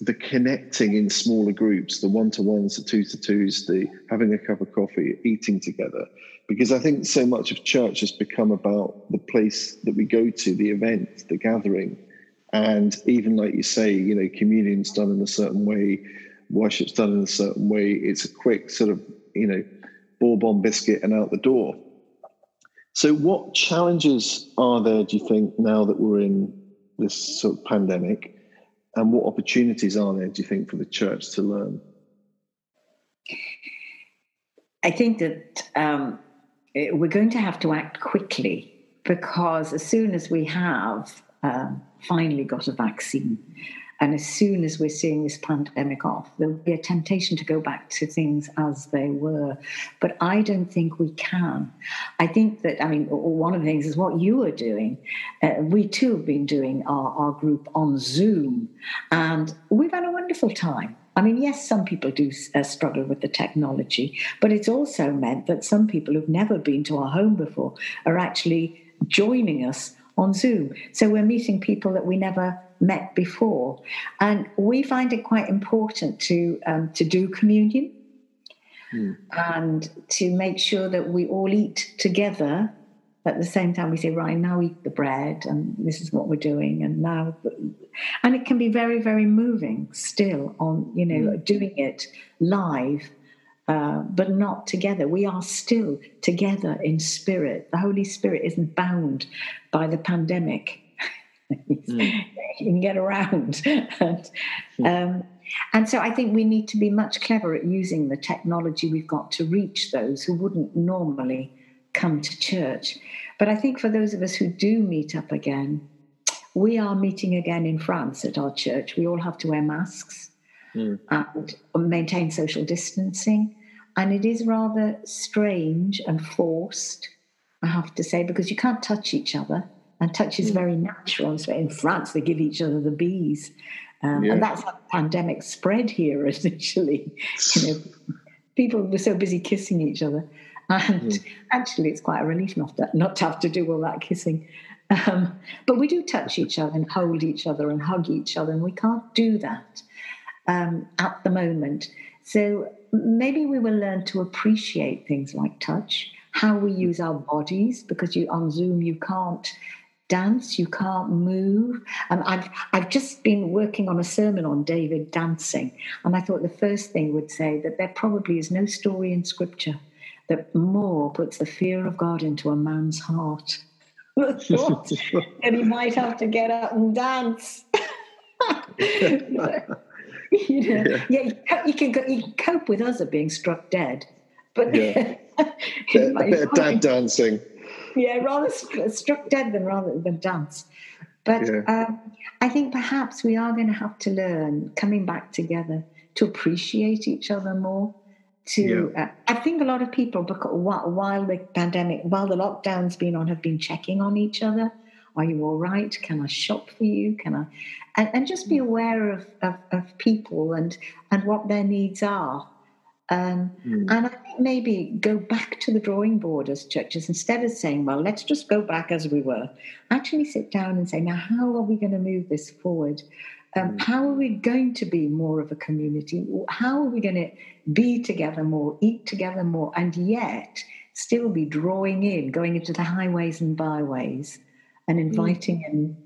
the connecting in smaller groups, the one to ones, the two to twos, the having a cup of coffee, eating together. Because I think so much of church has become about the place that we go to, the event, the gathering. And even like you say, you know, communion's done in a certain way, worship's done in a certain way. It's a quick sort of, you know, bourbon biscuit and out the door. So, what challenges are there, do you think, now that we're in this sort of pandemic? And what opportunities are there, do you think, for the church to learn? I think that um, we're going to have to act quickly because as soon as we have um, finally got a vaccine, and as soon as we're seeing this pandemic off, there'll be a temptation to go back to things as they were. But I don't think we can. I think that, I mean, one of the things is what you are doing. Uh, we too have been doing our, our group on Zoom, and we've had a wonderful time. I mean, yes, some people do uh, struggle with the technology, but it's also meant that some people who've never been to our home before are actually joining us on Zoom. So we're meeting people that we never met before. And we find it quite important to, um, to do communion mm. and to make sure that we all eat together. At the same time, we say, right, now eat the bread, and this is what we're doing. And now, and it can be very, very moving still on, you know, mm. doing it live uh, but not together. We are still together in spirit. The Holy Spirit isn't bound by the pandemic mm. you can get around. and, um, and so I think we need to be much clever at using the technology we've got to reach those who wouldn't normally come to church. But I think for those of us who do meet up again, we are meeting again in France at our church. We all have to wear masks mm. and maintain social distancing. And it is rather strange and forced, I have to say, because you can't touch each other and touch is hmm. very natural. So in France, they give each other the bise. Um, yeah. And that's how the pandemic spread here initially. you know, people were so busy kissing each other. And mm. actually, it's quite a relief not to, not to have to do all that kissing. Um, but we do touch each other and hold each other and hug each other, and we can't do that um, at the moment. So maybe we will learn to appreciate things like touch, how we use our bodies, because you on Zoom you can't dance, you can't move. Um, I've I've just been working on a sermon on David dancing, and I thought the first thing would say that there probably is no story in Scripture that more puts the fear of God into a man's heart. and he might have to get up and dance. you know, yeah, yeah you, can, you can cope with us being struck dead, but yeah. a bit of dad dancing. Yeah, rather struck dead than rather than dance. But yeah. um, I think perhaps we are going to have to learn coming back together to appreciate each other more to yeah. uh, i think a lot of people because while the pandemic while the lockdown's been on have been checking on each other are you all right can i shop for you can i and, and just be mm. aware of, of, of, people and and what their needs are um, mm. and i think maybe go back to the drawing board as churches instead of saying well let's just go back as we were actually sit down and say now how are we going to move this forward um, mm. how are we going to be more of a community? How are we going to be together more, eat together more, and yet still be drawing in, going into the highways and byways and mm. inviting mm. in,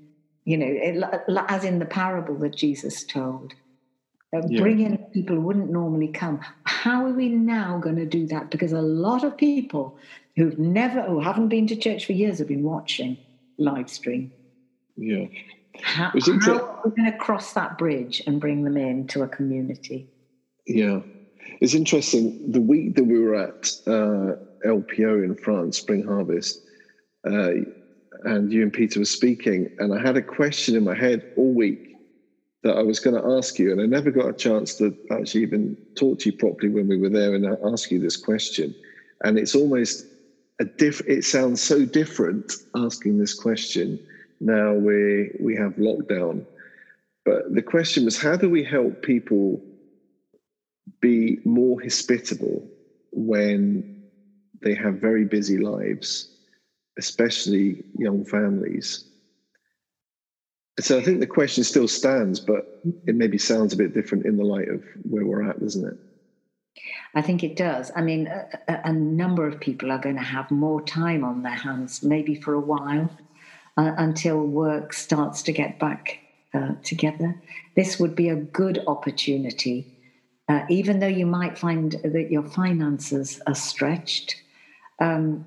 you know, as in the parable that Jesus told? Uh, yeah. Bring in people who wouldn't normally come. How are we now going to do that? Because a lot of people who've never, who haven't been to church for years, have been watching live stream. Yeah. How, how are we going to cross that bridge and bring them into a community? Yeah. It's interesting. The week that we were at uh, LPO in France, Spring Harvest, uh, and you and Peter were speaking, and I had a question in my head all week that I was going to ask you, and I never got a chance to actually even talk to you properly when we were there and ask you this question. And it's almost a diff. It sounds so different asking this question now we we have lockdown. But the question was, how do we help people be more hospitable when they have very busy lives, especially young families? So I think the question still stands, but it maybe sounds a bit different in the light of where we're at, doesn't it? I think it does. I mean, a, a, number of people are going to have more time on their hands, maybe for a while uh, until work starts to get back uh, together. This would be a good opportunity, uh, even though you might find that your finances are stretched. Um,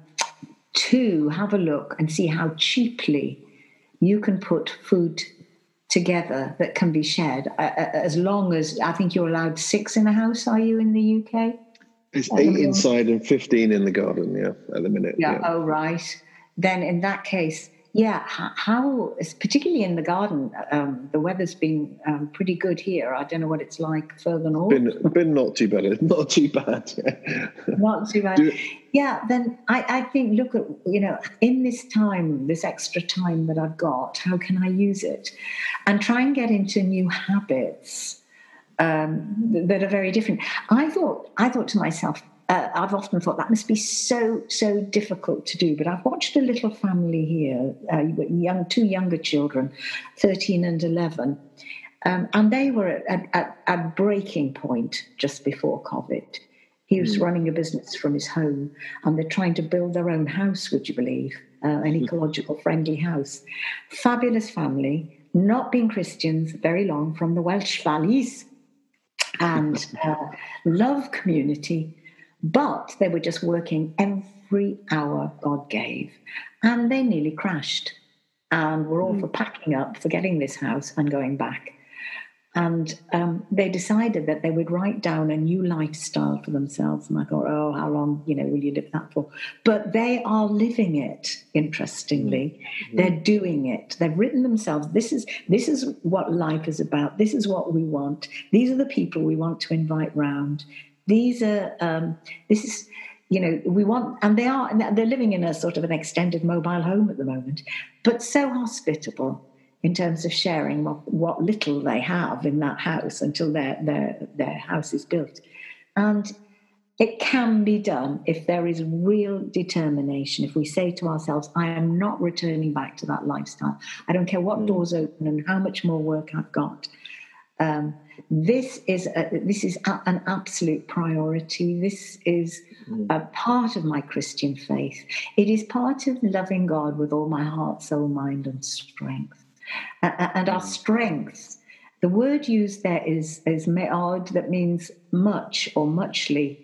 to have a look and see how cheaply you can put food together that can be shared as long as I think you're allowed six in a house. Are you in the UK? It's eight inside and 15 in the garden, yeah, at the minute. Yeah, yeah. oh, right. Then in that case, yeah, how, particularly in the garden, um, the weather's been um, pretty good here. I don't know what it's like further north. Been, been not too bad. Not too bad. not too bad. yeah, then I, I think, look at, you know, in this time, this extra time that I've got, how can I use it? And try and get into new habits um, that are very different. I thought, I thought to myself, uh, I've often thought that must be so so difficult to do. But I've watched a little family here, uh, young two younger children, thirteen and eleven, um, and they were at, at, at, breaking point just before COVID. He was mm. running a business from his home, and they're trying to build their own house. Would you believe uh, an hmm. ecological friendly house? Fabulous family, not being Christians very long from the Welsh valleys, and uh, love community but they were just working every hour God gave. And they nearly crashed and were all mm. for packing up, forgetting this house and going back. And um, they decided that they would write down a new lifestyle for themselves. And I thought, oh, how long, you know, will you live that for? But they are living it. Interestingly, mm-hmm. they're doing it. They've written themselves. This is this is what life is about. This is what we want. These are the people we want to invite round. These are um, this is you know we want and they are they're living in a sort of an extended mobile home at the moment, but so hospitable. in terms of sharing what, what little they have in that house until their, their, their house is built. And it can be done if there is real determination. If we say to ourselves, I am not returning back to that lifestyle. I don't care what mm. doors open and how much more work I've got. Um, this is a, this is a, an absolute priority. This is mm. a part of my Christian faith. It is part of loving God with all my heart, soul, mind, and strength. Uh, and our mm. strength, the word used there is is me'od, that means much or muchly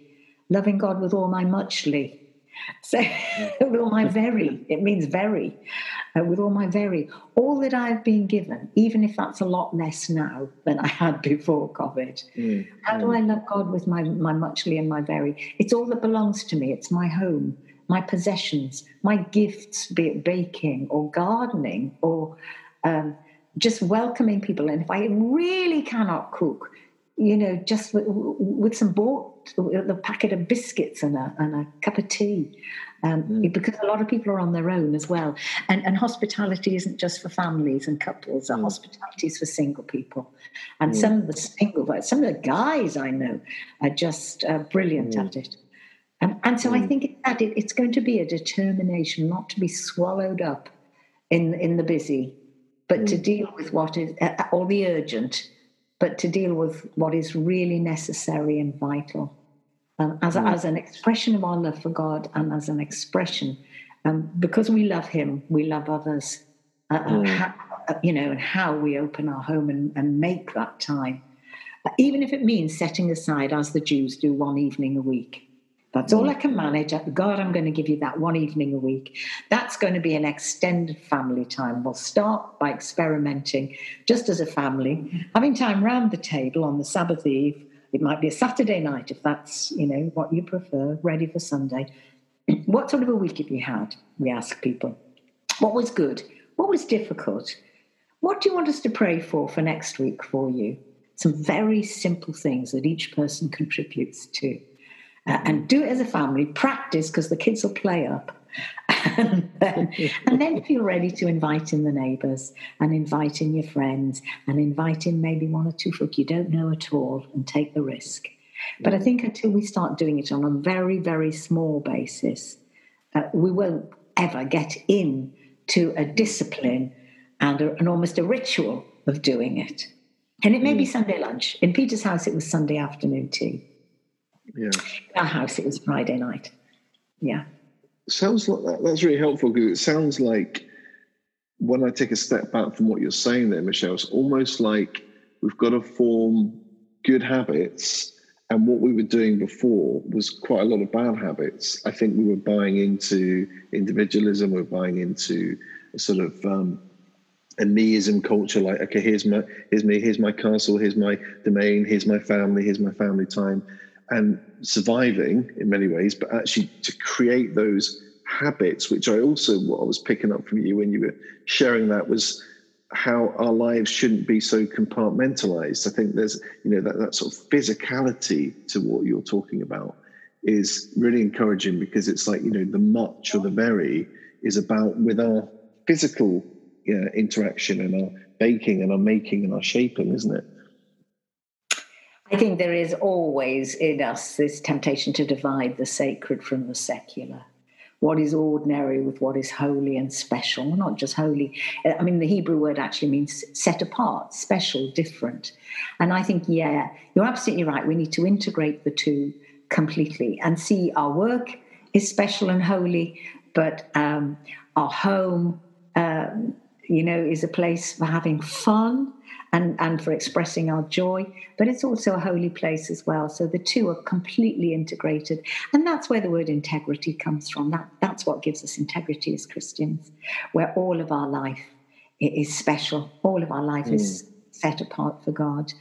loving God with all my muchly. So, with all my very, it means very, uh, with all my very, all that I've been given, even if that's a lot less now than I had before COVID. Mm, How mm. do I love God with my, my muchly and my very? It's all that belongs to me, it's my home, my possessions, my gifts, be it baking or gardening or um, just welcoming people. And if I really cannot cook, you know, just with, with some bought the packet of biscuits and a, and a cup of tea. Um, mm. Because a lot of people are on their own as well. And, and hospitality isn't just for families and couples, mm. hospitality is for single people. And mm. some of the single, some of the guys I know are just uh, brilliant mm. at it. Um, and so I mm. think that it, it's going to be a determination not to be swallowed up in, in the busy, but to mm. deal with what is, uh, or the urgent, but to deal with what is really necessary and vital. Um, as, mm. as an expression of our love for God and as an expression, um, because we love Him, we love others. Uh, uh mm. how, uh, you know, and how we open our home and, and make that time, even if it means setting aside, as the Jews do, one evening a week that's all I can manage. God, I'm going to give you that one evening a week. That's going to be an extended family time. We'll start by experimenting just as a family, having time round the table on the Sabbath Eve. It might be a Saturday night if that's, you know, what you prefer, ready for Sunday. what sort of a week have you had? We ask people. What was good? What was difficult? What do you want us to pray for for next week for you? Some very simple things that each person contributes to uh, and do it as a family, practice because the kids will play up. and, then, and then feel ready to invite in the neighbours and invite in your friends and invite in maybe one or two folk you don't know at all and take the risk. But I think until we start doing it on a very, very small basis, uh, we won't ever get in to a discipline and a, an almost a ritual of doing it. And it may be mm. Sunday lunch. In Peter's house, it was Sunday afternoon tea. Yeah. Our house, it was Friday night. Yeah. Sounds like that. That's really helpful because it sounds like when I take a step back from what you're saying there, Michelle, it's almost like we've got to form good habits. And what we were doing before was quite a lot of bad habits. I think we were buying into individualism, we we're buying into a sort of um, a meism culture like okay here's my here's me here's my castle here's my domain here's my family here's my family time and surviving in many ways, but actually to create those habits, which I also, what I was picking up from you when you were sharing that was how our lives shouldn't be so compartmentalized. I think there's, you know, that, that sort of physicality to what you're talking about is really encouraging because it's like, you know, the much or the very is about with our physical you know, interaction and our baking and our making and our shaping, isn't it? I think there is always in us this temptation to divide the sacred from the secular. What is ordinary with what is holy and special? Not just holy. I mean, the Hebrew word actually means set apart, special, different. And I think, yeah, you're absolutely right. We need to integrate the two completely and see our work is special and holy, but um, our home, um, you know, is a place for having fun and, and for expressing our joy, but it's also a holy place as well. So the two are completely integrated. And that's where the word integrity comes from. That, that's what gives us integrity as Christians, where all of our life is special, all of our life mm. is set apart for God.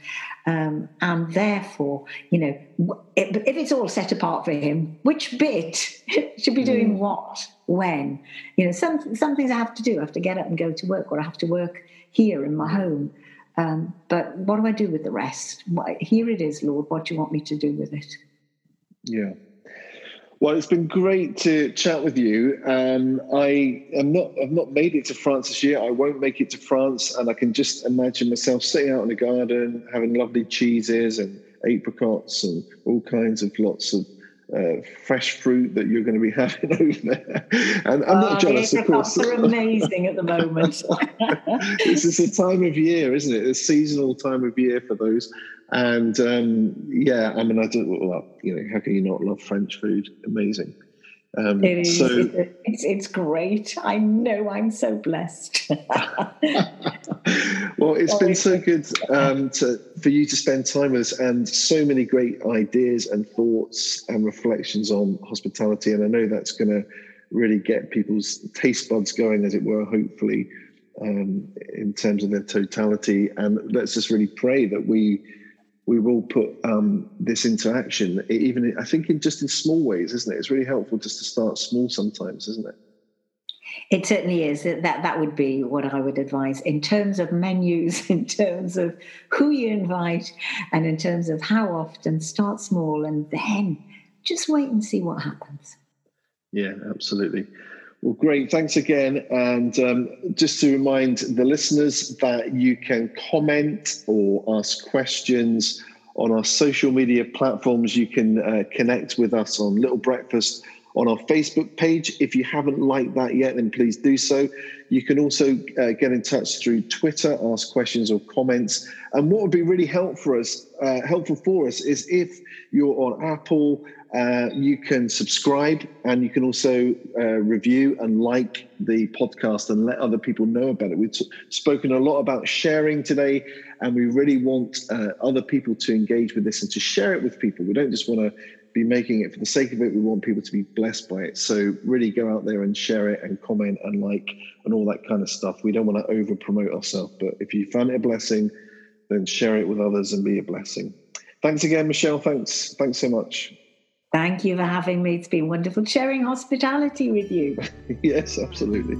Um, and therefore, you know, if, if it's all set apart for Him, which bit should be doing mm. what, when? You know, some, some things I have to do. I have to get up and go to work, or I have to work here in my home. Um, but what do I do with the rest? Here it is, Lord. What do you want me to do with it? Yeah. Well, it's been great to chat with you. Um, I am not. I've not made it to France this year. I won't make it to France, and I can just imagine myself sitting out in the garden, having lovely cheeses and apricots and all kinds of lots of uh, fresh fruit that you're going to be having over there. And I'm not oh, jealous, of course. are amazing at the moment. this is a time of year, isn't it? A seasonal time of year for those. And um, yeah, I mean, I do. Well, you know, how can you not love French food? Amazing. Um, it is. So, it's, it's great. I know. I'm so blessed. well, it's been so good um, to, for you to spend time with us, and so many great ideas and thoughts and reflections on hospitality. And I know that's going to really get people's taste buds going, as it were. Hopefully, um, in terms of their totality. And let's just really pray that we we will put um, this into action. Even I think in just in small ways, isn't it? It's really helpful just to start small sometimes, isn't it? It certainly is. That that would be what I would advise in terms of menus, in terms of who you invite, and in terms of how often. Start small, and then just wait and see what happens. Yeah, absolutely. Well, great. Thanks again. And um, just to remind the listeners that you can comment or ask questions on our social media platforms. You can uh, connect with us on Little Breakfast on our Facebook page. If you haven't liked that yet, then please do so. You can also uh, get in touch through Twitter, ask questions or comments. And what would be really for us, uh, helpful for us, is if you're on Apple uh, you can subscribe and you can also uh, review and like the podcast and let other people know about it. We've t- spoken a lot about sharing today, and we really want uh, other people to engage with this and to share it with people. We don't just want to be making it for the sake of it, we want people to be blessed by it. So, really go out there and share it and comment and like and all that kind of stuff. We don't want to over promote ourselves, but if you found it a blessing, then share it with others and be a blessing. Thanks again, Michelle. Thanks. Thanks so much. Thank you for having me. It's been wonderful sharing hospitality with you. yes, absolutely.